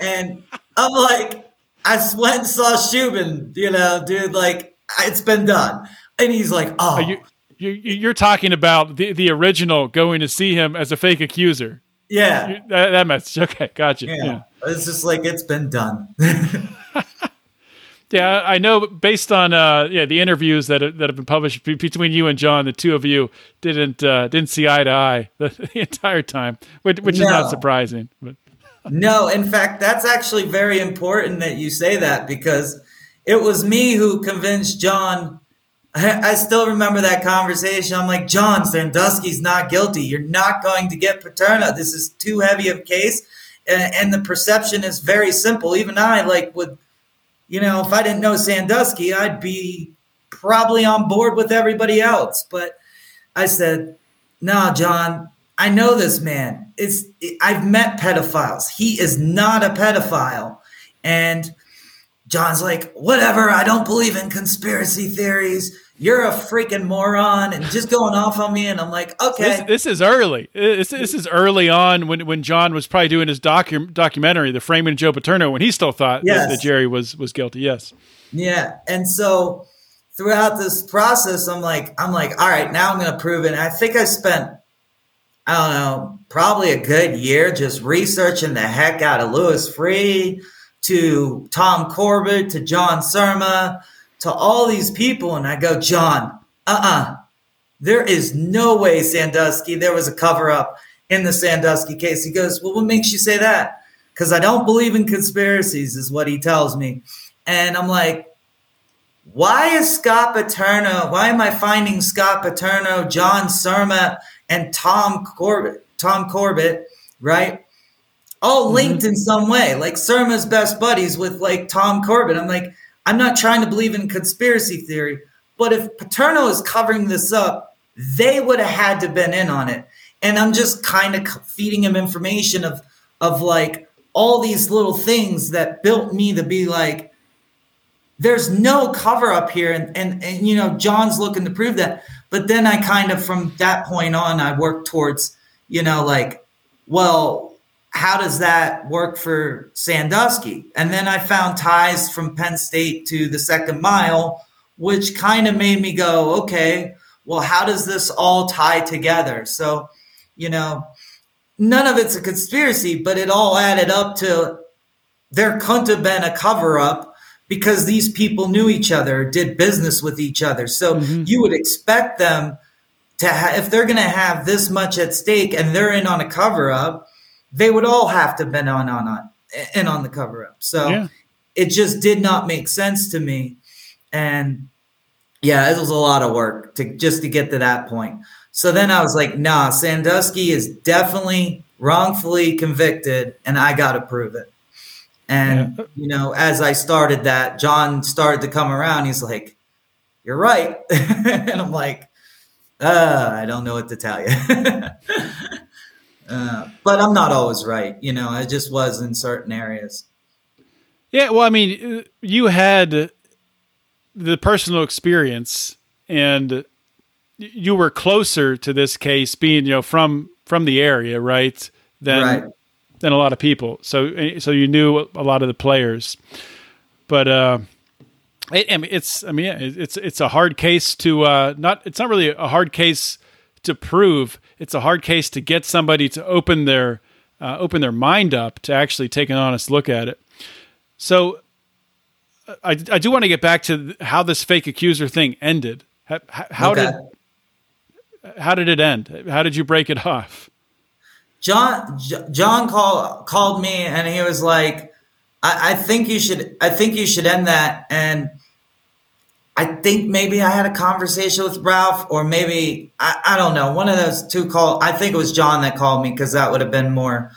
Speaker 2: And i'm like i went and saw Shubin, you know dude like it's been done. And he's like oh.
Speaker 1: You, you, you're talking about the, the original going to see him as a fake accuser
Speaker 2: yeah.
Speaker 1: That, that message. Okay, gotcha. Yeah. yeah.
Speaker 2: It's just like it's been done.
Speaker 1: yeah, I know. Based on uh, yeah the interviews that that have been published between you and John, the two of you didn't uh, didn't see eye to eye the, the entire time, which, which no. is not surprising. But
Speaker 2: no, in fact, that's actually very important that you say that because it was me who convinced John I still remember that conversation. I'm like, John Sandusky's not guilty. You're not going to get Paterno. This is too heavy of a case. And, and, the perception is very simple. Even I, like, would, you know, if I didn't know Sandusky, I'd be probably on board with everybody else. But I said, no, John, I know this man. It's I've met pedophiles. He is not a pedophile. And John's like, whatever, I don't believe in conspiracy theories. You're a freaking moron and just going off on me. And I'm like, okay.
Speaker 1: This, this is early. This, this, is early on when, when John was probably doing his docu- documentary, The Framing of Joe Paterno, when he still thought yes. that, that Jerry was, was guilty. Yes.
Speaker 2: Yeah. And so throughout this process, I'm like, I'm like, all right, now I'm going to prove it. And I think I spent, I don't know, probably a good year just researching the heck out of Louis Freeh to Tom Corbett to John Surma to all these people. And I go, John, uh uh-uh. uh there is no way Sandusky, there was a cover up in the Sandusky case. He goes, Well, what makes you say that? Because I don't believe in conspiracies, is what he tells me. And I'm like, why is Scott Paterno? Why am I finding Scott Paterno, John Surma, and Tom Corbett? Tom Corbett, right? All linked mm-hmm. in some way. Like Surma's best buddies with like Tom Corbett. I'm like, I'm not trying to believe in conspiracy theory, but if Paterno is covering this up, they would have had to been in on it. And I'm just kind of feeding him information of of like all these little things that built me to be like, there's no cover up here and, and and you know john's looking to prove that but then i kind of from that point on i worked towards you know like well how does that work for sandusky and then i found ties from penn state to the second mile which kind of made me go okay well how does this all tie together so you know none of it's a conspiracy but it all added up to there couldn't have been a cover up because these people knew each other, did business with each other. So mm-hmm. you would expect them to have, if they're going to have this much at stake and they're in on a cover up, they would all have to have been on, on, on, and on the cover up. So yeah. it just did not make sense to me. And yeah, it was a lot of work to just to get to that point. So then I was like, nah, Sandusky is definitely wrongfully convicted and I got to prove it. And, yeah. you know, as I started that, John started to come around. He's like, You're right. and I'm like, uh, I don't know what to tell you. uh, but I'm not always right. You know, I just was in certain areas.
Speaker 1: Yeah. Well, I mean, you had the personal experience and you were closer to this case being, you know, from, from the area, right? Than, right than a lot of people. So eh, so you knew a lot of the players, but uh, it, I mean, it's I mean it's it's a hard case to uh, not it's not really a hard case to prove. It's a hard case to get somebody to open their uh, open their mind up to actually take an honest look at it. So I, I do want to get back to how this fake accuser thing ended. How, how okay. did how did it end? How did you break it off?
Speaker 2: John John called called me and he was like, I, I think you should I think you should end that. And I think maybe I had a conversation with Ralph, or maybe I, I don't know. One of those two called. I think it was John that called me because that would have been more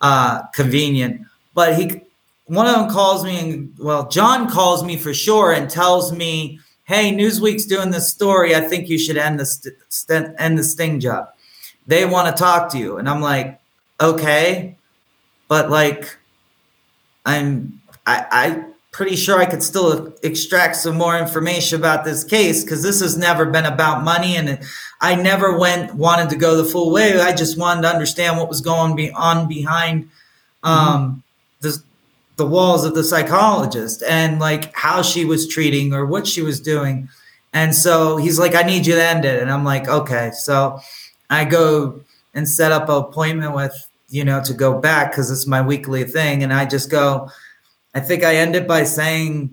Speaker 2: uh, convenient. But he, one of them calls me, and well, John calls me for sure and tells me, "Hey, Newsweek's doing this story. I think you should end the st- end the sting job." they want to talk to you. And I'm like, okay, but like, I'm, I, I pretty sure I could still extract some more information about this case because this has never been about money and I never went wanted to go the full way. I just wanted to understand what was going on behind um, mm-hmm. the the walls of the psychologist and like how she was treating or what she was doing. And so he's like, I need you to end it. And I'm like, okay. So I go and set up an appointment with, you know, to go back because it's my weekly thing. And I just go, I think I ended by saying,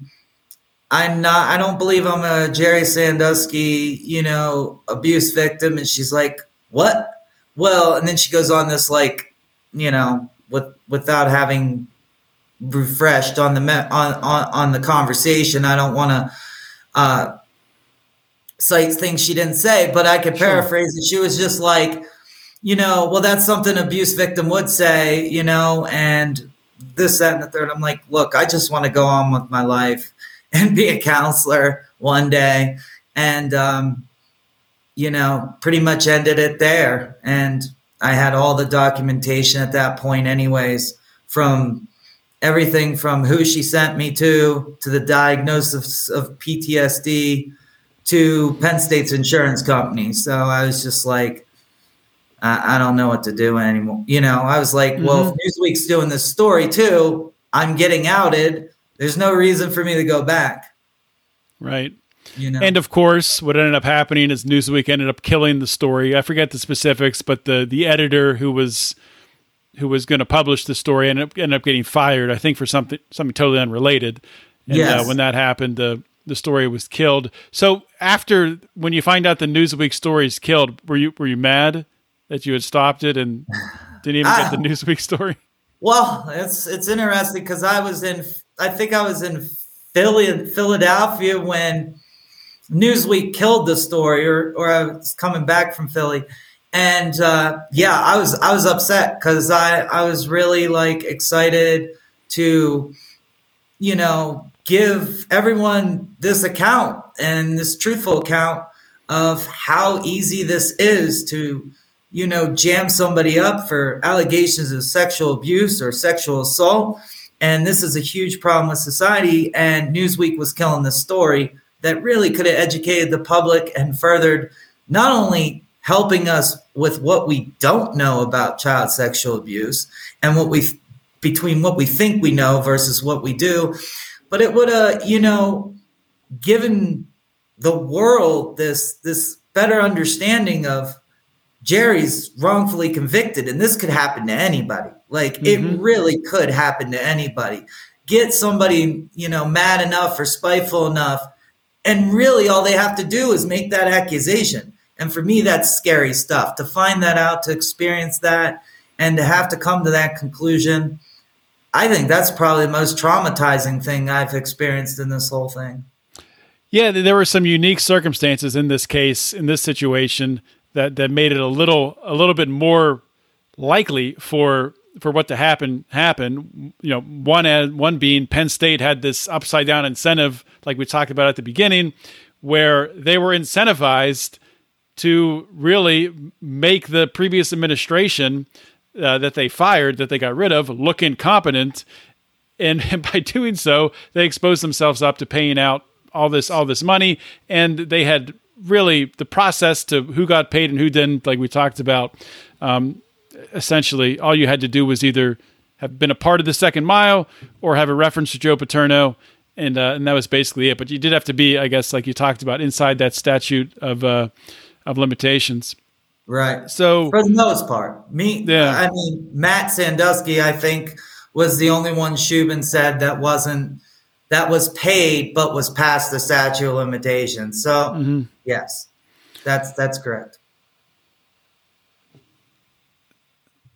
Speaker 2: I'm not, I don't believe I'm a Jerry Sandusky, you know, abuse victim. And she's like, what? Well, and then she goes on this, like, you know, with, without having refreshed on the, on, on, on the conversation. I don't want to, uh, cites things she didn't say, but I could paraphrase sure. it. She was just like, you know, well, that's something abuse victim would say, you know, and this, that, and the third. I'm like, look, I just want to go on with my life and be a counselor one day. And, um, you know, pretty much ended it there. And I had all the documentation at that point, anyways, from everything from who she sent me to, to the diagnosis of PTSD, to Penn State's insurance company. So I was just like, I, I don't know what to do anymore. You know, I was like, mm-hmm. well, if Newsweek's doing this story too, I'm getting outed. There's no reason for me to go back.
Speaker 1: Right. You know? And of course, what ended up happening is Newsweek ended up killing the story. I forget the specifics, but the the editor who was who was going to publish the story ended up, ended up getting fired. I think for something something totally unrelated. And uh, yes. uh, when that happened, the the story was killed. So after when you find out the Newsweek story is killed, were you were you mad that you had stopped it and didn't even get the Newsweek story?
Speaker 2: Well, it's it's interesting because I was in I think I was in Philly Philadelphia when Newsweek killed the story, or or I was coming back from Philly, and uh, yeah, I was I was upset because I I was really like excited to, you know, give everyone this account and this truthful account of how easy this is to you know jam somebody up for allegations of sexual abuse or sexual assault. And this is a huge problem with society. And newsweek was killing this story that really could have educated the public and furthered not only helping us with what we don't know about child sexual abuse and what we between what we think we know versus what we do but it would have you know given the world this this better understanding of Jerry's wrongfully convicted and this could happen to anybody like mm-hmm. it really could happen to anybody get somebody you know mad enough or spiteful enough and really, all they have to do is make that accusation. And for me, that's scary stuff. To find that out, to experience that, and to have to come to that conclusion, I think that's probably the most traumatizing thing I've experienced in this whole thing.
Speaker 1: Yeah, there were some unique circumstances in this case, in this situation, that that made it a little a little bit more likely for for what to happen happen. You know, one one being Penn State had this upside down incentive like we talked about at the beginning, where they were incentivized to really make the previous administration uh, that they fired, that they got rid of, look incompetent. And, and by doing so, they exposed themselves up to paying out all this all this money, and they had really the process to who got paid and who didn't, like we talked about. Um, essentially, all you had to do was either have been a part of the second mile or have a reference to Joe Paterno, and uh, and that was basically it. But you did have to be, I guess, like you talked about, inside that statute of uh, of limitations.
Speaker 2: Right.
Speaker 1: So
Speaker 2: for the most part, me, yeah. I mean, Matt Sandusky, I think, was the only one Shubin said that wasn't that was paid but was past the statute of limitations. So mm-hmm. Yes, that's that's correct.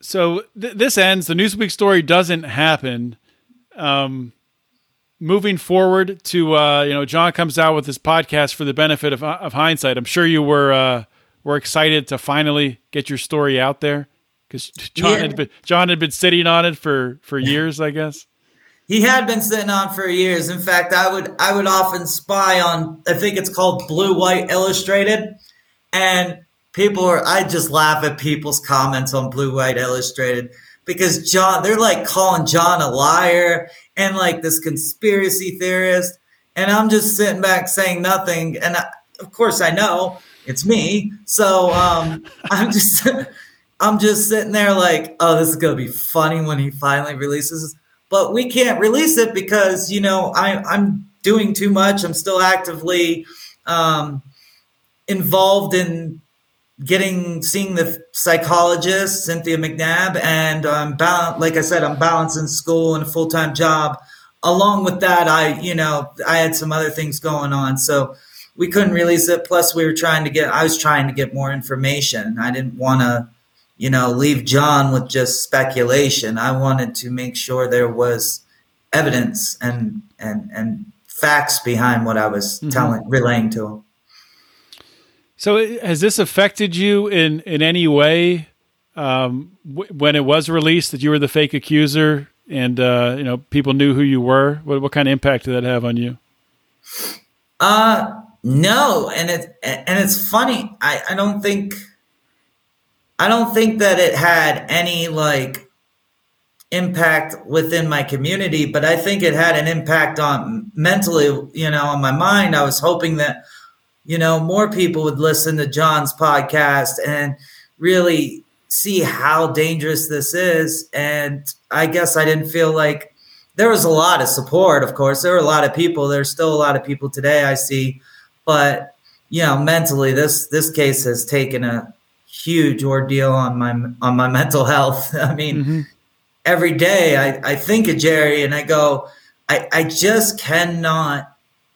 Speaker 1: So th- this ends. The Newsweek story doesn't happen. Um, moving forward to uh, you know John comes out with this podcast for the benefit of, of hindsight. I'm sure you were uh, were excited to finally get your story out there because John yeah. had been John had been sitting on it for for years, I guess.
Speaker 2: He had been sitting on for years. In fact, I would I would often spy on I think it's called Blue White Illustrated, and people are I just laugh at people's comments on Blue White Illustrated because John they're like calling John a liar and like this conspiracy theorist. And I'm just sitting back saying nothing. And I, of course, I know it's me. So um, I'm just. I'm just sitting there like, oh, this is gonna be funny when he finally releases. But we can't release it because you know I, I'm doing too much. I'm still actively um, involved in getting seeing the psychologist Cynthia McNabb, and I'm bal- like I said, I'm balancing school and a full time job. Along with that, I you know I had some other things going on, so we couldn't release it. Plus, we were trying to get I was trying to get more information. I didn't want to you know leave John with just speculation. I wanted to make sure there was evidence and and and facts behind what I was mm-hmm. telling relaying to him.
Speaker 1: So has this affected you in in any way um, w- when it was released that you were the fake accuser and uh, you know people knew who you were? What, what kind of impact did that have on you?
Speaker 2: Uh no, and it and it's funny. I I don't think I don't think that it had any like impact within my community, but I think it had an impact on mentally, you know, on my mind. I was hoping that, you know, more people would listen to John's podcast and really see how dangerous this is. And I guess I didn't feel like there was a lot of support, of course. There were a lot of people. There's still a lot of people today I see. But, you know, mentally this this case has taken a huge ordeal on my on my mental health. I mean, mm-hmm every day I, I think of Jerry and I go, I, I just cannot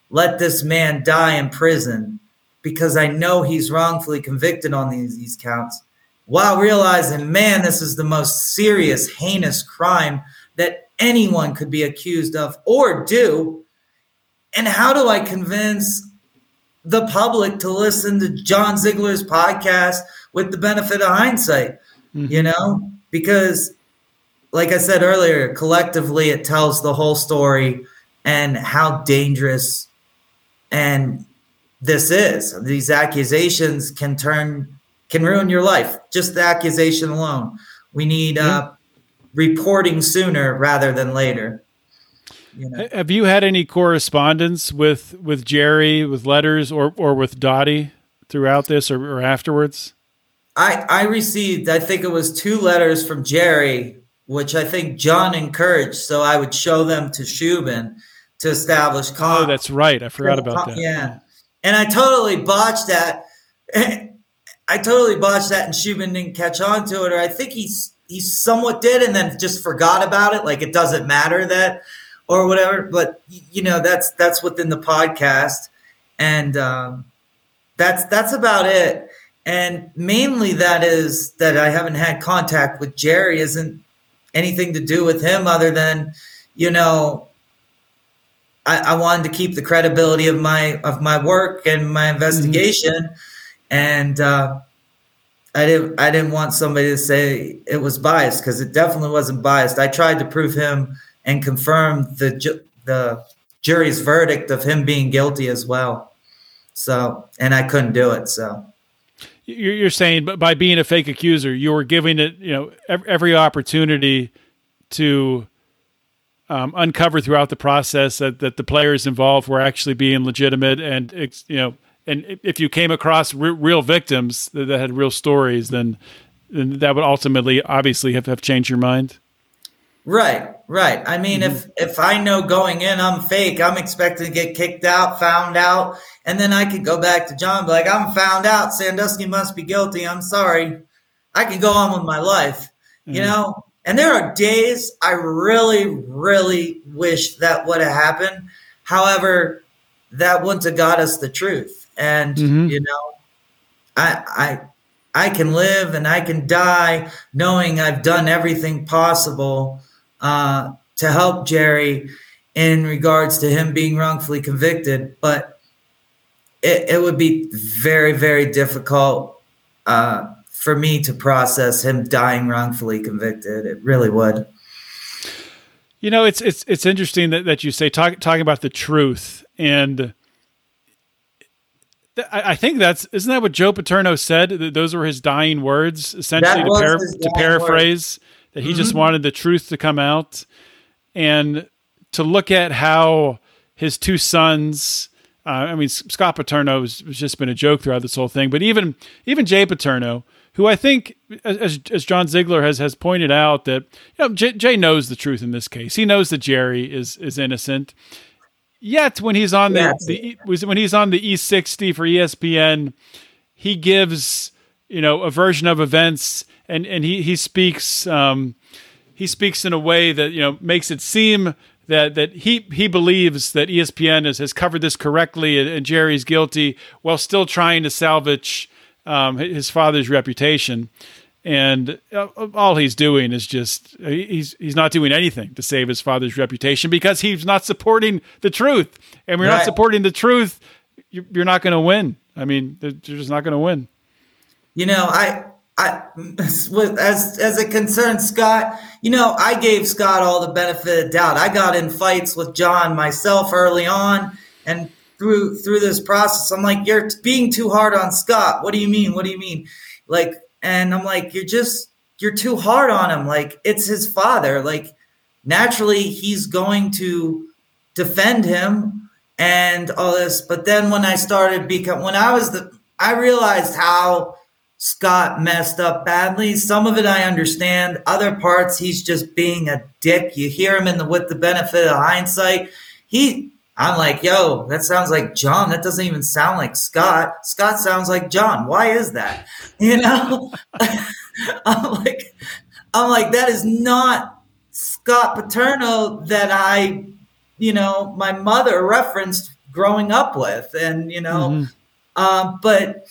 Speaker 2: let this man die in prison because I know he's wrongfully convicted on these, these counts while realizing, man, this is the most serious, heinous crime that anyone could be accused of or do. And how do I convince the public to listen to John Ziegler's podcast with the benefit of hindsight? Mm-hmm. You know, because like I said earlier, collectively it tells the whole story and how dangerous and this is. These accusations can turn can ruin your life. Just the accusation alone. We need uh, reporting sooner rather than later.
Speaker 1: You know? Have you had any correspondence with with Jerry, with letters, or or with Dottie throughout this or, or afterwards?
Speaker 2: I I received I think it was two letters from Jerry which I think John encouraged. So I would show them to Shubin to establish.
Speaker 1: Con- oh, that's right. I forgot about that.
Speaker 2: Yeah, and I totally botched that. I totally botched that, and Shubin didn't catch on to it, or I think he's he somewhat did, and then just forgot about it. Like it doesn't matter that, or whatever. But you know, that's that's within the podcast, and um, that's that's about it. And mainly that is that I haven't had contact with Jerry. Isn't anything to do with him other than, you know, I, I wanted to keep the credibility of my of my work and my investigation, mm-hmm. and uh, I didn't I didn't want somebody to say it was biased because it definitely wasn't biased. I tried to prove him and confirm the ju- the jury's verdict of him being guilty as well. So, and I couldn't do it. So,
Speaker 1: you're saying but by being a fake accuser, you were giving it, you know, every opportunity to um, uncover throughout the process that, that the players involved were actually being legitimate, and you know, and if you came across re- real victims that, that, had real stories, then, then that would ultimately, obviously, have, have changed your mind.
Speaker 2: Right, right. I mean, mm-hmm. if if I know going in I'm fake, I'm expecting to get kicked out, found out, and then I could go back to John, be like, I'm found out. Sandusky must be guilty. I'm sorry. I can go on with my life, mm-hmm. you know. And there are days I really, really wish that would have happened. However, that wouldn't have got us the truth. And mm-hmm. you know, I I I can live and I can die knowing I've done everything possible uh, to help Jerry in regards to him being wrongfully convicted, but it, it would be very, very difficult uh, for me to process him dying wrongfully convicted. It really would.
Speaker 1: You know, it's it's it's interesting that, that you say talk, talking about the truth, and I, I think that's isn't that what Joe Paterno said? That those were his dying words, essentially to, to paraphrase that he mm-hmm. just wanted the truth to come out and to look at how his two sons uh, I mean Scott Paterno has, has, just been a joke throughout this whole thing but even even Jay Paterno who I think as, as John Ziegler has has pointed out that you know Jay, Jay knows the truth in this case. He knows that Jerry is is innocent. Yet when he's on the, the when he's on the E60 for ESPN he gives you know a version of events and and he he speaks um, he speaks in a way that you know makes it seem that that he he believes that ESPN has, has covered this correctly and, and Jerry's guilty while still trying to salvage um, his father's reputation. And uh, all he's doing is just he's he's not doing anything to save his father's reputation because he's not supporting the truth. And we're right. not supporting the truth, you're not going to win. I mean, you're just not going to win.
Speaker 2: You know, I I, as as it concerns Scott, you know, I gave Scott all the benefit of doubt. I got in fights with John myself early on, and through through this process, I'm like, you're being too hard on Scott. What do you mean? What do you mean? Like, And I'm like, you're just, you're too hard on him. Like, it's his father. Like, naturally, he's going to defend him and all this. But then when I started become, when I was the, I realized how Scott messed up badly. Some of it I understand. Other parts, he's just being a dick. You hear him in the with the benefit of hindsight. He I'm like, yo, that sounds like John. That doesn't even sound like Scott. Scott sounds like John. Why is that? You know? I'm like, I'm like, that is not Scott Paterno that I, you know, my mother referenced growing up with. And, you know, mm-hmm. um, but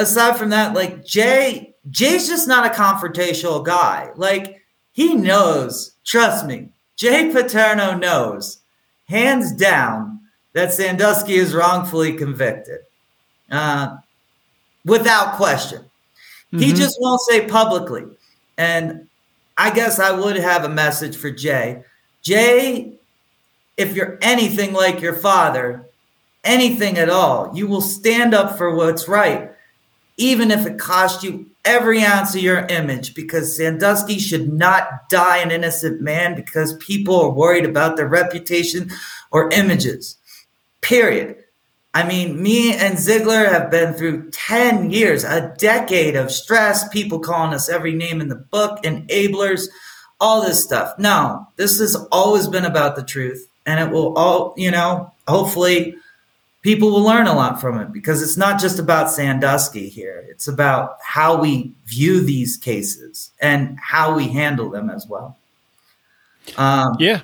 Speaker 2: aside from that, like Jay, Jay's just not a confrontational guy. Like he knows, trust me, Jay Paterno knows hands down that Sandusky is wrongfully convicted uh, without question. Mm-hmm. He just won't say publicly. And I guess I would have a message for Jay. Jay, if you're anything like your father, anything at all, you will stand up for what's right, even if it costs you every ounce of your image because Sandusky should not die an innocent man because people are worried about their reputation or images. Period. I mean, me and Ziegler have been through 10 years, a decade of stress, people calling us every name in the book, enablers, all this stuff. No, this has always been about the truth. And it will all, you know, hopefully people will learn a lot from it because it's not just about Sandusky here. It's about how we view these cases and how we handle them as well.
Speaker 1: Um, yeah.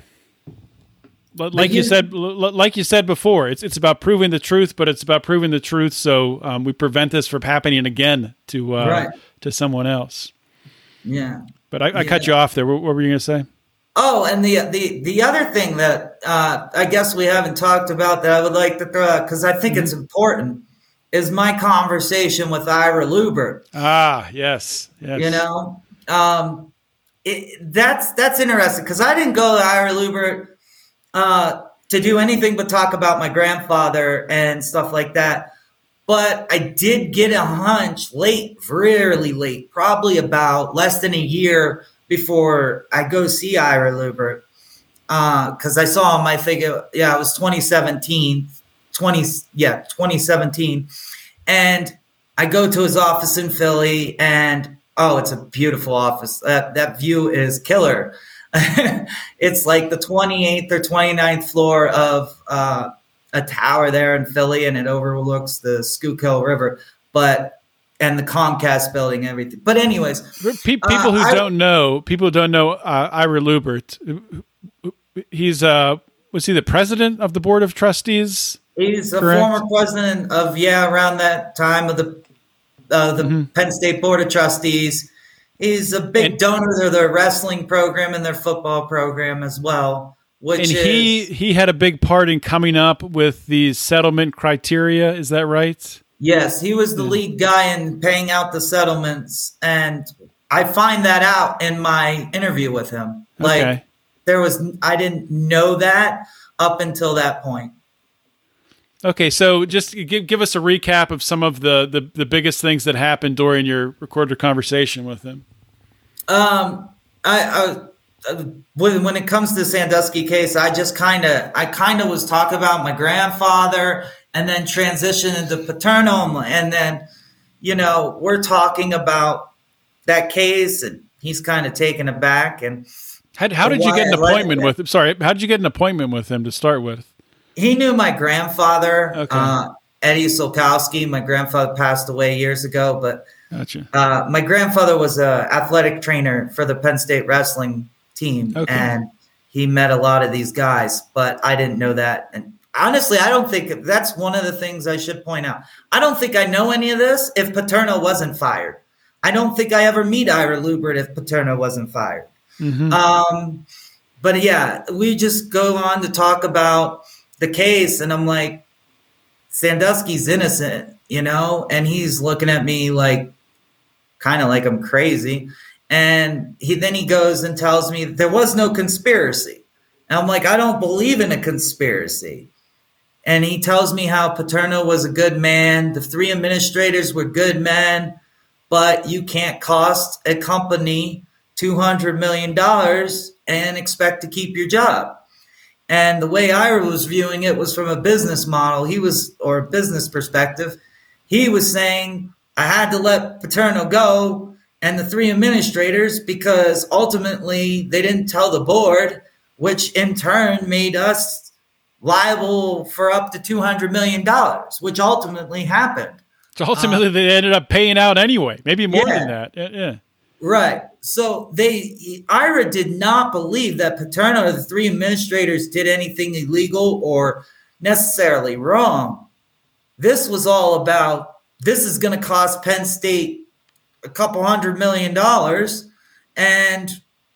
Speaker 1: Like you, you said, like you said before, it's it's about proving the truth, but it's about proving the truth so um, we prevent this from happening again to uh, right. to someone else.
Speaker 2: Yeah.
Speaker 1: But I, I yeah. cut you off there. What, what were you going to say?
Speaker 2: Oh, and the the the other thing that uh, I guess we haven't talked about that I would like to throw out because I think mm-hmm. it's important is my conversation with Ira Lubert.
Speaker 1: Ah, yes, yes.
Speaker 2: You know, um, it, that's that's interesting because I didn't go to Ira Lubert uh, to do anything but talk about my grandfather and stuff like that. But I did get a hunch late, really late, probably about less than a year before I go see Ira Lubert because uh, I saw him. I think it, yeah, it was 2017, 20 yeah 2017, and I go to his office in Philly, and oh, it's a beautiful office. That that view is killer. it's like the 28th or 29th floor of uh, a tower there in Philly, and it overlooks the Schuylkill River. But and the Comcast building, everything. But anyways,
Speaker 1: people uh, who I, don't know, people who don't know uh, Ira Lubert. He's uh, was he the president of the board of trustees?
Speaker 2: He's a former president of yeah, around that time of the uh, the mm-hmm. Penn State board of trustees. He's a big and, donor to their wrestling program and their football program as well. Which and
Speaker 1: is, he he had a big part in coming up with the settlement criteria. Is that right?
Speaker 2: Yes, he was the lead guy in paying out the settlements, and I find that out in my interview with him. Like okay. there was, I didn't know that up until that point.
Speaker 1: Okay, so just give give us a recap of some of the the, the biggest things that happened during your recorded conversation with him.
Speaker 2: Um, I, I uh, when when it comes to the Sandusky case, I just kind of I kind of was talking about my grandfather and then transition into Paterno and then you know we're talking about that case and he's kind of taken aback and
Speaker 1: how, how did you get an appointment with him sorry how did you get an appointment with him to start with
Speaker 2: he knew my grandfather okay. uh, eddie solkowski my grandfather passed away years ago but gotcha. uh, my grandfather was a athletic trainer for the penn state wrestling team okay. and he met a lot of these guys but i didn't know that and honestly, I don't think that's one of the things I should point out. I don't think I know any of this if Paterno wasn't fired. I don't think I ever meet Ira Lubert if Paterno wasn't fired. Mm-hmm. Um, but yeah, we just go on to talk about the case, and I'm like, Sandusky's innocent, you know, and he's looking at me like, kind of like I'm crazy. And he then he goes and tells me there was no conspiracy. And I'm like, I don't believe in a conspiracy and he tells me how Paterno was a good man. The three administrators were good men. but you can't cost a company $200 million and expect to keep your job. And the way Ira was viewing it was from a business model. He was, or business perspective, he was saying, I had to let Paterno go and the three administrators because ultimately they didn't tell the board, which in turn made us liable for up to $200 million, which ultimately happened.
Speaker 1: So ultimately, um, they ended up paying out anyway, maybe more yeah, than that. Yeah.
Speaker 2: Right. So they, Ira did not believe that Paterno or the three administrators did anything illegal or necessarily wrong. This was all about this is going to cost Penn State a couple hundred million dollars, and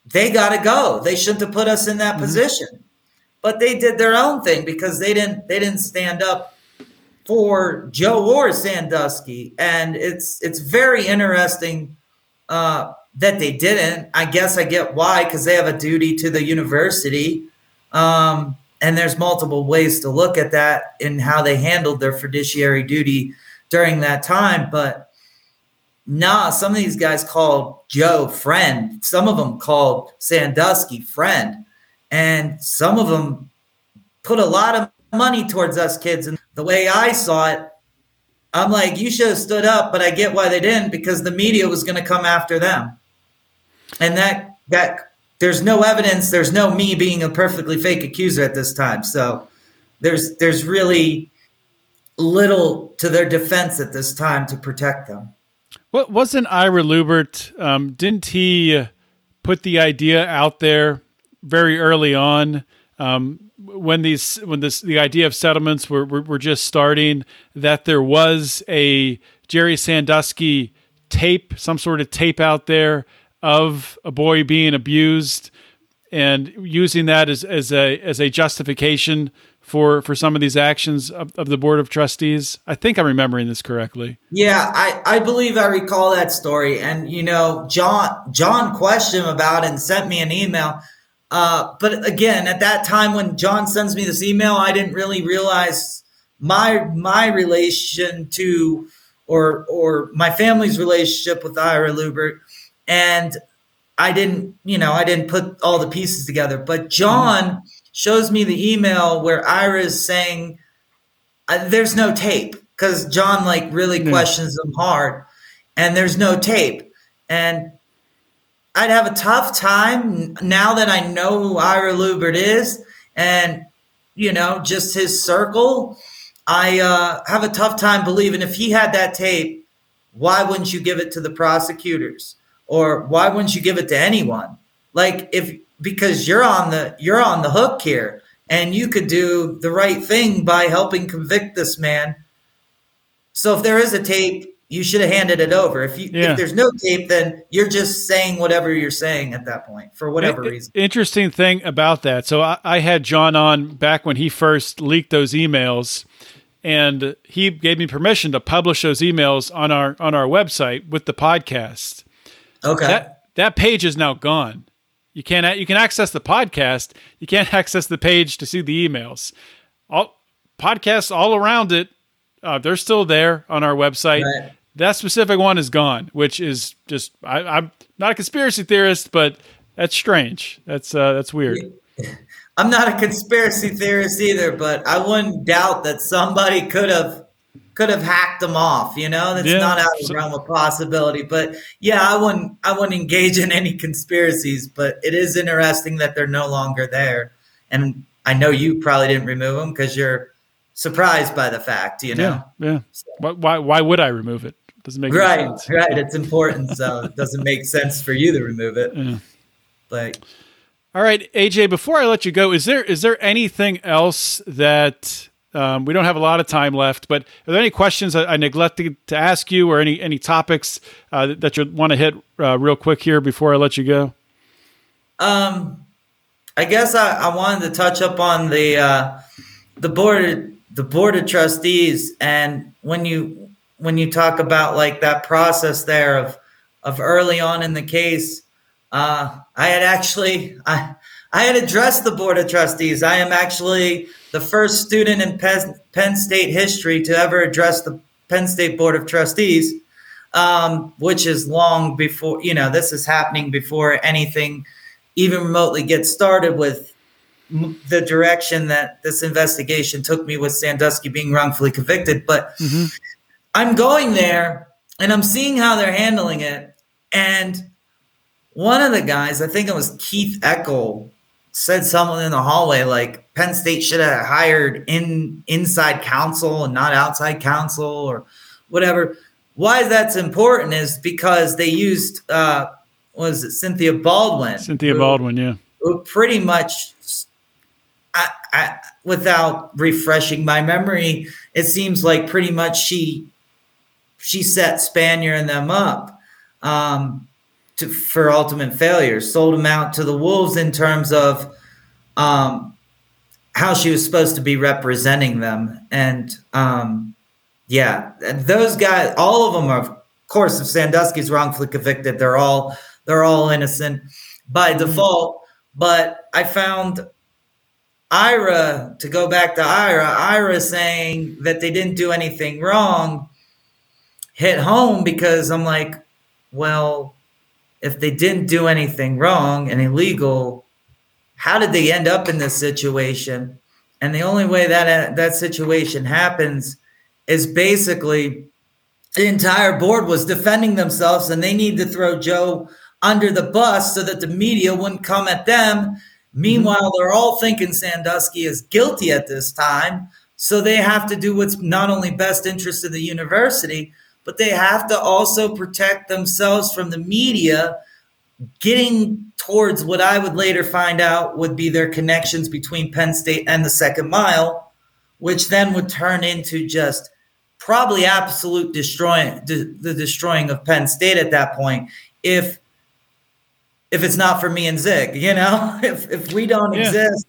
Speaker 2: they got to go. They shouldn't have put us in that mm-hmm. position, but they did their own thing because they didn't they didn't stand up for Joe or Sandusky, and it's it's very interesting uh, that they didn't. I guess I get why because they have a duty to the university. Um, and there's multiple ways to look at that in how they handled their fiduciary duty during that time. But nah, some of these guys called Joe friend. Some of them called Sandusky friend. And some of them put a lot of money towards us kids. And the way I saw it, I'm like, you should have stood up, but I get why they didn't because the media was going to come after them. And that, that, there's no evidence, there's no me being a perfectly fake accuser at this time. So there's, there's really little to their defense at this time to protect them.
Speaker 1: What wasn't Ira Lubert? Um, didn't he put the idea out there very early on um, when these when this the idea of settlements were, were, were just starting? That there was a Jerry Sandusky tape, some sort of tape out there of a boy being abused, and using that as as a as a justification for for some of these actions of, of, the board of trustees. I think i'm remembering this correctly.
Speaker 2: Yeah i i believe i recall that story. And you know john john questioned about it and sent me an email uh, but again at that time when john sends me this email i didn't really realize my my relation to or or my family's relationship with ira lubert. And i didn't you know i didn't put all the pieces together. But john shows me the email where Ira is saying uh, there's no tape because John like really questions them hard, and there's no tape, and I'd have a tough time now that I know who Ira Lubert is, and you know just his circle. I uh, have a tough time believing if he had that tape, why wouldn't you give it to the prosecutors, or why wouldn't you give it to anyone? Like if because you're on the you're on the hook here and you could do the right thing by helping convict this man. So if there is a tape, you should have handed it over. If you yeah. if there's no tape, then you're just saying whatever you're saying at that point for whatever reason.
Speaker 1: Interesting thing about that. So I, I had John on back when he first leaked those emails and he gave me permission to publish those emails on our on our website with the podcast.
Speaker 2: Okay.
Speaker 1: That that page is now gone. You can't you can access the podcast. You can't access the page to see the emails. All podcasts all around it, uh, they're still there on our website. Right. That specific one is gone, which is just I, am not a conspiracy theorist, but that's strange. That's uh, that's weird.
Speaker 2: I'm not a conspiracy theorist either, but I wouldn't doubt that somebody could have could have hacked them off. You know, that's yeah. not out of the realm of possibility. But yeah, I wouldn't I wouldn't engage in any conspiracies. But it is interesting that they're no longer there, and I know you probably didn't remove them because you're surprised by the fact. You know,
Speaker 1: yeah. yeah. So. Why why would I remove it? Doesn't make
Speaker 2: right,
Speaker 1: sense.
Speaker 2: right. It's important, so it doesn't make sense for you to remove it. Yeah. But
Speaker 1: all right, AJ. Before I let you go, is there is there anything else that um, we don't have a lot of time left, but are there any questions I, I neglected to ask you, or any any topics uh, that you want to hit uh, real quick here before I let you go?
Speaker 2: Um, I guess I, I wanted to touch up on the uh, the board the board of trustees, and when you when you talk about like that process there of of early on in the case, uh, I had actually I I had addressed the board of trustees. I am actually the first student in Penn, Penn State history to ever address the Penn State Board of Trustees. um, which is long before, you know, this is happening before anything even remotely gets started with the direction that this investigation took me with Sandusky being wrongfully convicted. But mm-hmm. I'm going there and I'm seeing how they're handling it. And one of the guys, I think it was Keith Eckel, said something in the hallway like Penn State should have hired in inside counsel and not outside counsel or whatever. Why that's important is because they used uh was it Cynthia Baldwin?
Speaker 1: Cynthia who, Baldwin, yeah.
Speaker 2: Who pretty much I, I, without refreshing my memory, it seems like pretty much she she set Spanier and them up um, to, for ultimate failure, sold them out to the Wolves in terms of um, how she was supposed to be representing them. And um, yeah, those guys, all of them are, of course, if Sandusky's wrongfully convicted, they're all they're all innocent by default. But I found Ira, to go back to Ira, Ira saying that they didn't do anything wrong hit home because I'm like, well, if they didn't do anything wrong and illegal, how did they end up in this situation? And the only way that uh, that situation happens is basically the entire board was defending themselves and they need to throw Joe under the bus so that the media wouldn't come at them mm-hmm. Meanwhile, they're all thinking Sandusky is guilty at this time. So they have to do what's not only best interest of the university, but they have to also protect themselves from the media getting towards what I would later find out would be their connections between Penn State and the second mile, which then would turn into just probably absolute destroying the destroying of Penn State at that point if if it's not for me and Zig, you know, if, if we don't yeah. exist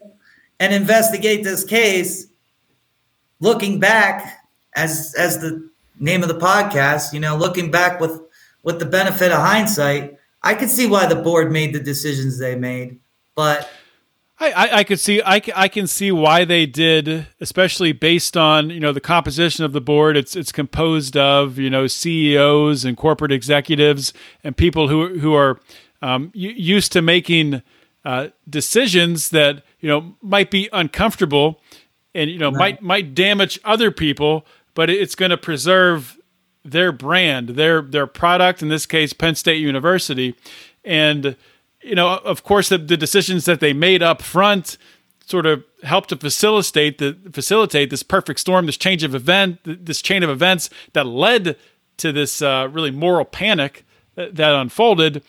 Speaker 2: and investigate this case, looking back as, as the name of the podcast, you know, looking back with, with the benefit of hindsight, I could see why the board made the decisions they made, but
Speaker 1: I, I, I could see I, I can see why they did, especially based on you know the composition of the board. It's it's composed of you know CEOs and corporate executives and people who who are um, used to making uh, decisions that you know might be uncomfortable and you know right. might might damage other people, but it's going to preserve their brand, their their product. In this case, Penn State University, and you know, of course, the, the decisions that they made up front sort of helped to facilitate the facilitate this perfect storm, this change of event, this chain of events that led to this uh, really moral panic that, that unfolded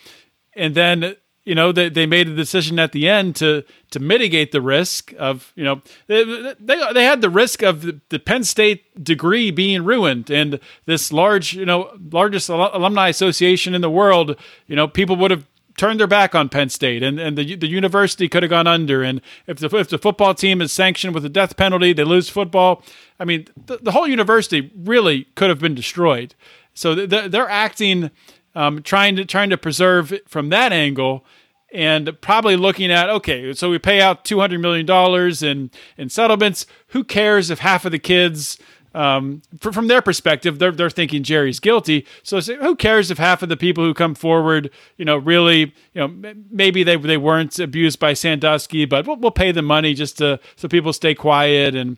Speaker 1: and then you know they, they made a decision at the end to to mitigate the risk of you know they they, they had the risk of the, the Penn State degree being ruined and this large you know largest alumni association in the world you know people would have turned their back on Penn State and, and the the university could have gone under. And if the if the football team is sanctioned with a death penalty they lose football. I mean the, the whole university really could have been destroyed. So they're, acting um, trying to trying to preserve from that angle and probably looking at okay so we pay out 200 million dollars in in settlements. Who cares if half of the kids um, from their perspective they're, they're thinking jerry's guilty. So who cares if half of the people who come forward you know really you know maybe they, they weren't abused by sandusky but we'll, we'll pay the money just to so people stay quiet. And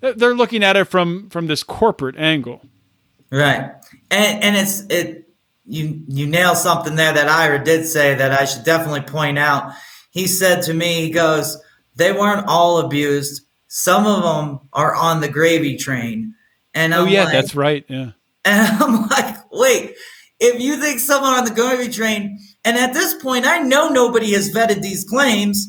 Speaker 1: they're looking at it from from this corporate angle.
Speaker 2: Right. And and it's it you you nail something there that Ira did say that I should definitely point out. He said to me, he goes, they weren't all abused. Some of them are on the gravy train. And
Speaker 1: oh,
Speaker 2: I'm
Speaker 1: oh yeah,
Speaker 2: like,
Speaker 1: that's right. Yeah.
Speaker 2: And I'm like, wait, if you think someone on the gravy train, and at this point, I know nobody has vetted these claims.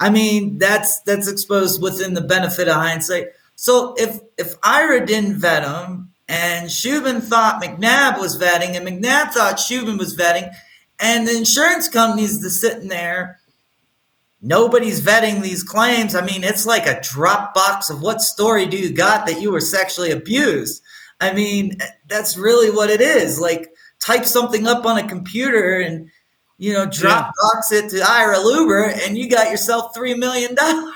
Speaker 2: I mean, that's that's exposed within the benefit of hindsight. So if if Ira didn't vet them and Shubin thought McNabb was vetting, and McNabb thought Shubin was vetting, and the insurance companies are sitting there. Nobody's vetting these claims. I mean, it's like a Dropbox of what story do you got that you were sexually abused? I mean, that's really what it is. Like, type something up on a computer and you know, Dropbox yeah. it to Ira Lubert, and you got yourself three million dollars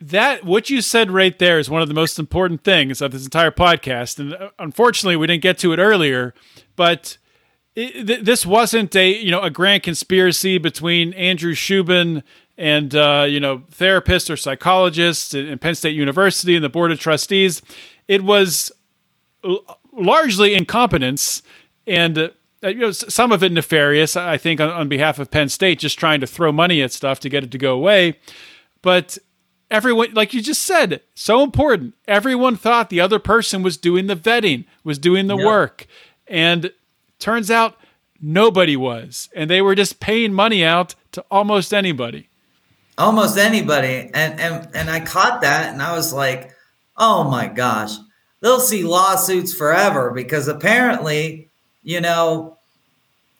Speaker 1: that what you said right there is one of the most important things of this entire podcast and uh, unfortunately we didn't get to it earlier but it, th- this wasn't a you know a grand conspiracy between Andrew Shubin and uh, you know therapists or psychologists in Penn State University and the board of trustees. It was l- largely incompetence and. Uh, you know, some of it nefarious, I think, on, on behalf of Penn State, just trying to throw money at stuff to get it to go away. But everyone like you just said so important. Everyone thought the other person was doing the vetting was doing the yep. work. And turns out nobody was. And they were just paying money out to almost anybody.
Speaker 2: Almost anybody. And and and i caught that and i was like oh my gosh they'll see lawsuits forever because apparently you know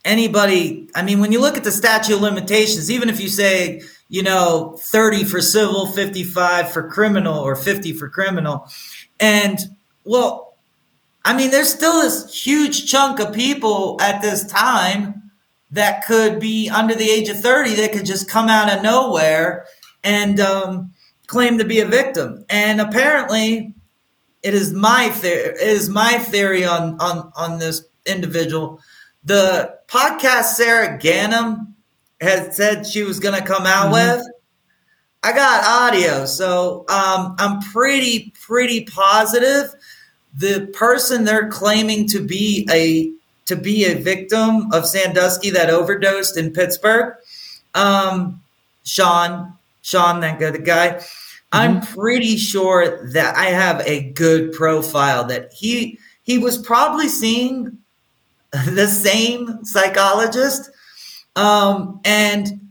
Speaker 2: anybody i mean when you look at the statute of limitations even if you say you know, 30 for civil, 55 for criminal, or 50 for criminal. And well, I mean, there's still this huge chunk of people at this time that could be under the age of 30 that could just come out of nowhere and um, claim to be a victim. And apparently, it is my theory. It is my theory on on on this individual. The podcast Sarah Ganim had said she was going to come out mm-hmm. with. I got audio, so um, I'm pretty pretty positive the person they're claiming to be a to be a victim of Sandusky that overdosed in Pittsburgh, um, Sean Sean that good guy. Mm-hmm. I'm pretty sure that I have a good profile that he he was probably seeing the same psychologist um, and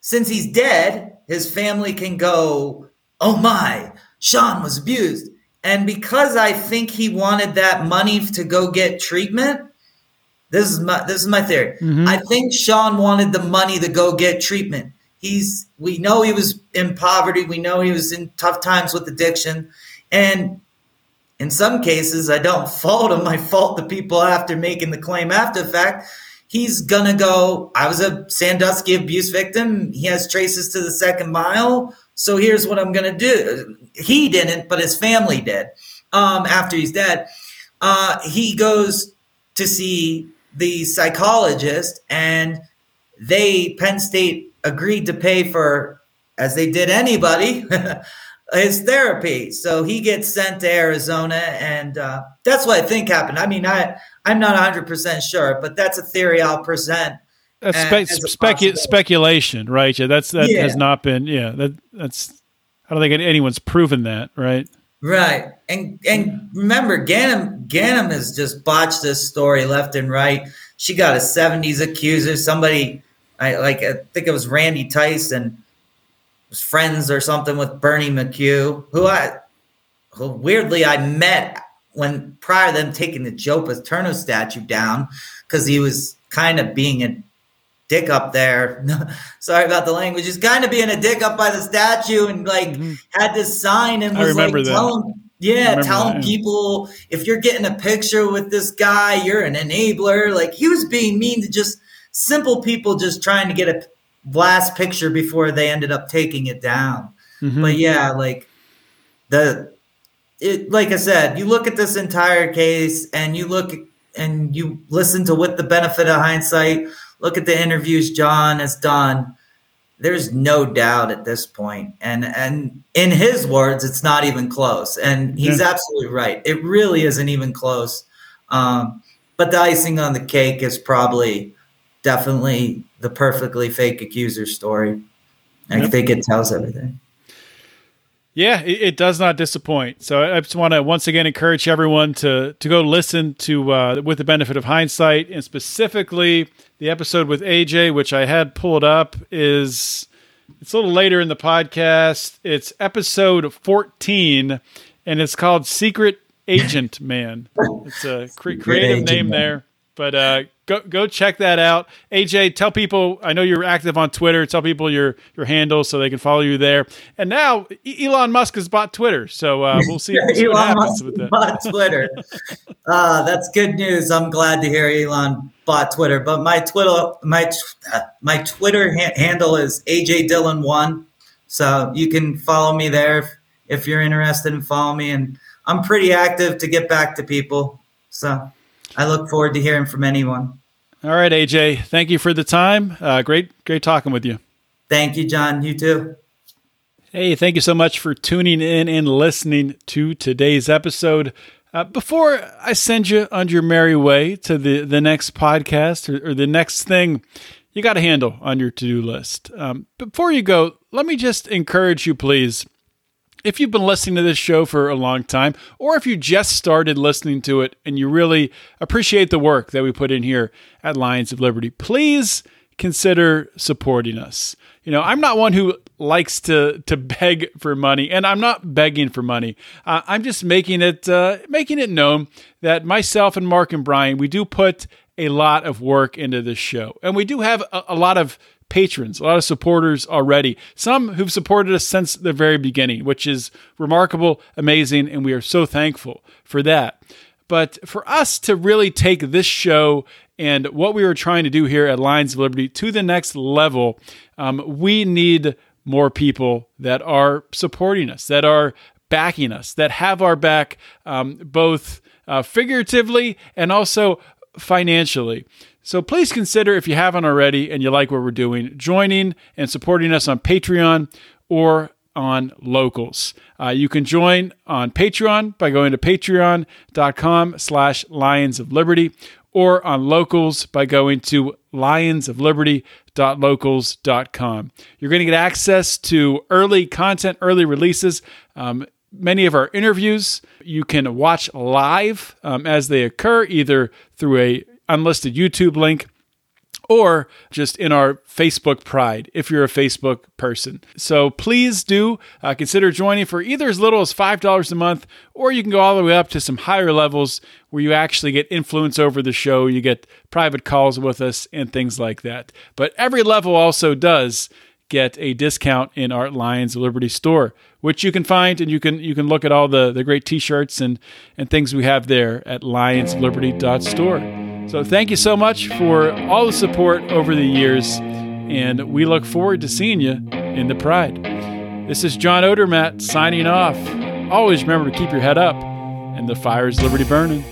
Speaker 2: since he's dead, his family can go, oh my, Sean was abused. And because I think he wanted that money to go get treatment, this is my this is my theory. Mm-hmm. I think Sean wanted the money to go get treatment. He's we know he was in poverty, we know he was in tough times with addiction, and in some cases, I don't fault him. I fault the people after making the claim after the fact he's gonna go. I was a Sandusky abuse victim. He has traces to the second mile. So here's what I'm gonna do. He didn't, but his family did. Um, after he's dead, uh, he goes to see the psychologist, and they Penn State agreed to pay for, as they did anybody, his therapy. So he gets sent to Arizona, and uh, that's what I think happened. I mean, I I'm not 100 percent sure, but that's a theory I'll present.
Speaker 1: That's spe- specu- speculation, right? Yeah, that's that yeah. has not been. Yeah, that that's. I don't think anyone's proven that, right?
Speaker 2: Right, and and remember, Ganim Ganim has just botched this story left and right. She got a 70s accuser. Somebody, I like, I think it was Randy Tyson, was friends or something with Bernie McHugh, who I, who weirdly I met when prior to them taking the Joe Paterno statue down because he was kind of being a dick up there. Sorry about the language. He's kind of being a dick up by the statue and like mm-hmm. had this sign and was like telling, yeah, telling that, yeah. people if you're getting a picture with this guy, you're an enabler. Like he was being mean to just simple people just trying to get a last picture before they ended up taking it down. Mm-hmm. But yeah, like the it, like I said, you look at this entire case and you look and you listen to with the benefit of hindsight, look at the interviews John has done. There's no doubt at this point. And and in his words, it's not even close. And he's yeah. absolutely right. It really isn't even close. Um, but the icing on the cake is probably definitely the perfectly fake accuser story. I yep. think it tells everything.
Speaker 1: Yeah, it, it, does not disappoint. So I just want to once again encourage everyone to to go listen to uh, with the benefit of hindsight, and specifically the episode with AJ, which I had pulled up, is it's a little later in the podcast. It's episode fourteen, and it's called "Secret Agent Man." It's a cre- creative name Man. there, but uh, go go check that out. AJ, tell people. I know you're active on Twitter. Tell people your your handle so they can follow you there. And now Elon Musk has bought Twitter, so uh, we'll see, see what happens Musk with that.
Speaker 2: Bought Twitter. uh, that's good news. I'm glad to hear Elon bought Twitter. But my Twitter my my Twitter ha- handle is AJ Dillen one, so you can follow me there if, if you're interested in following me. And I'm pretty active to get back to people. So I look forward to hearing from anyone.
Speaker 1: All right, AJ. Thank you for the time. Uh, great, great talking with you.
Speaker 2: Thank you, John. You too.
Speaker 1: Hey, thank you so much for tuning in and listening to today's episode. Uh, before I send you on your merry way to the, the next podcast or, or the next thing you got to handle on your to do list, um, before you go, let me just encourage you, please. If you've been listening to this show for a long time, or if you just started listening to it and you really appreciate the work that we put in here at Lions of Liberty, please consider supporting us. You know, I'm not one who likes to to beg for money, and I'm not begging for money. Uh, I'm just making it uh, making it known that myself and Mark and Brian we do put a lot of work into this show, and we do have a, a lot of patrons, a lot of supporters already. Some who've supported us since the very beginning, which is remarkable, amazing, and we are so thankful for that. But for us to really take this show and what we were trying to do here at Lions of Liberty to the next level, um, we need more people that are supporting us, that are backing us, that have our back um, both uh, figuratively and also financially. So please consider, if you haven't already and you like what we're doing, joining and supporting us on Patreon or on locals. Uh, you can join on Patreon by going to patreon.com slash lions of liberty or on locals by going to lionsofliberty.locals.com. You're going to get access to early content, early releases. Um, many of our interviews you can watch live um, as they occur, either through a unlisted YouTube link or just in our Facebook Pride if you're a Facebook person. So please do uh, consider joining for either as little as $5 a month, or you can go all the way up to some higher levels where you actually get influence over the show. You get private calls with us and things like that. But every level also does get a discount in our Lions Liberty store, which you can find and you can you can look at all the, the great t-shirts and, and things we have there at lionsofliberty.store. So thank you so much for all the support over the years, and we look forward to seeing you in the Pride. This is John Odermatt signing off. Always remember to keep your head up and the fire is liberty burning.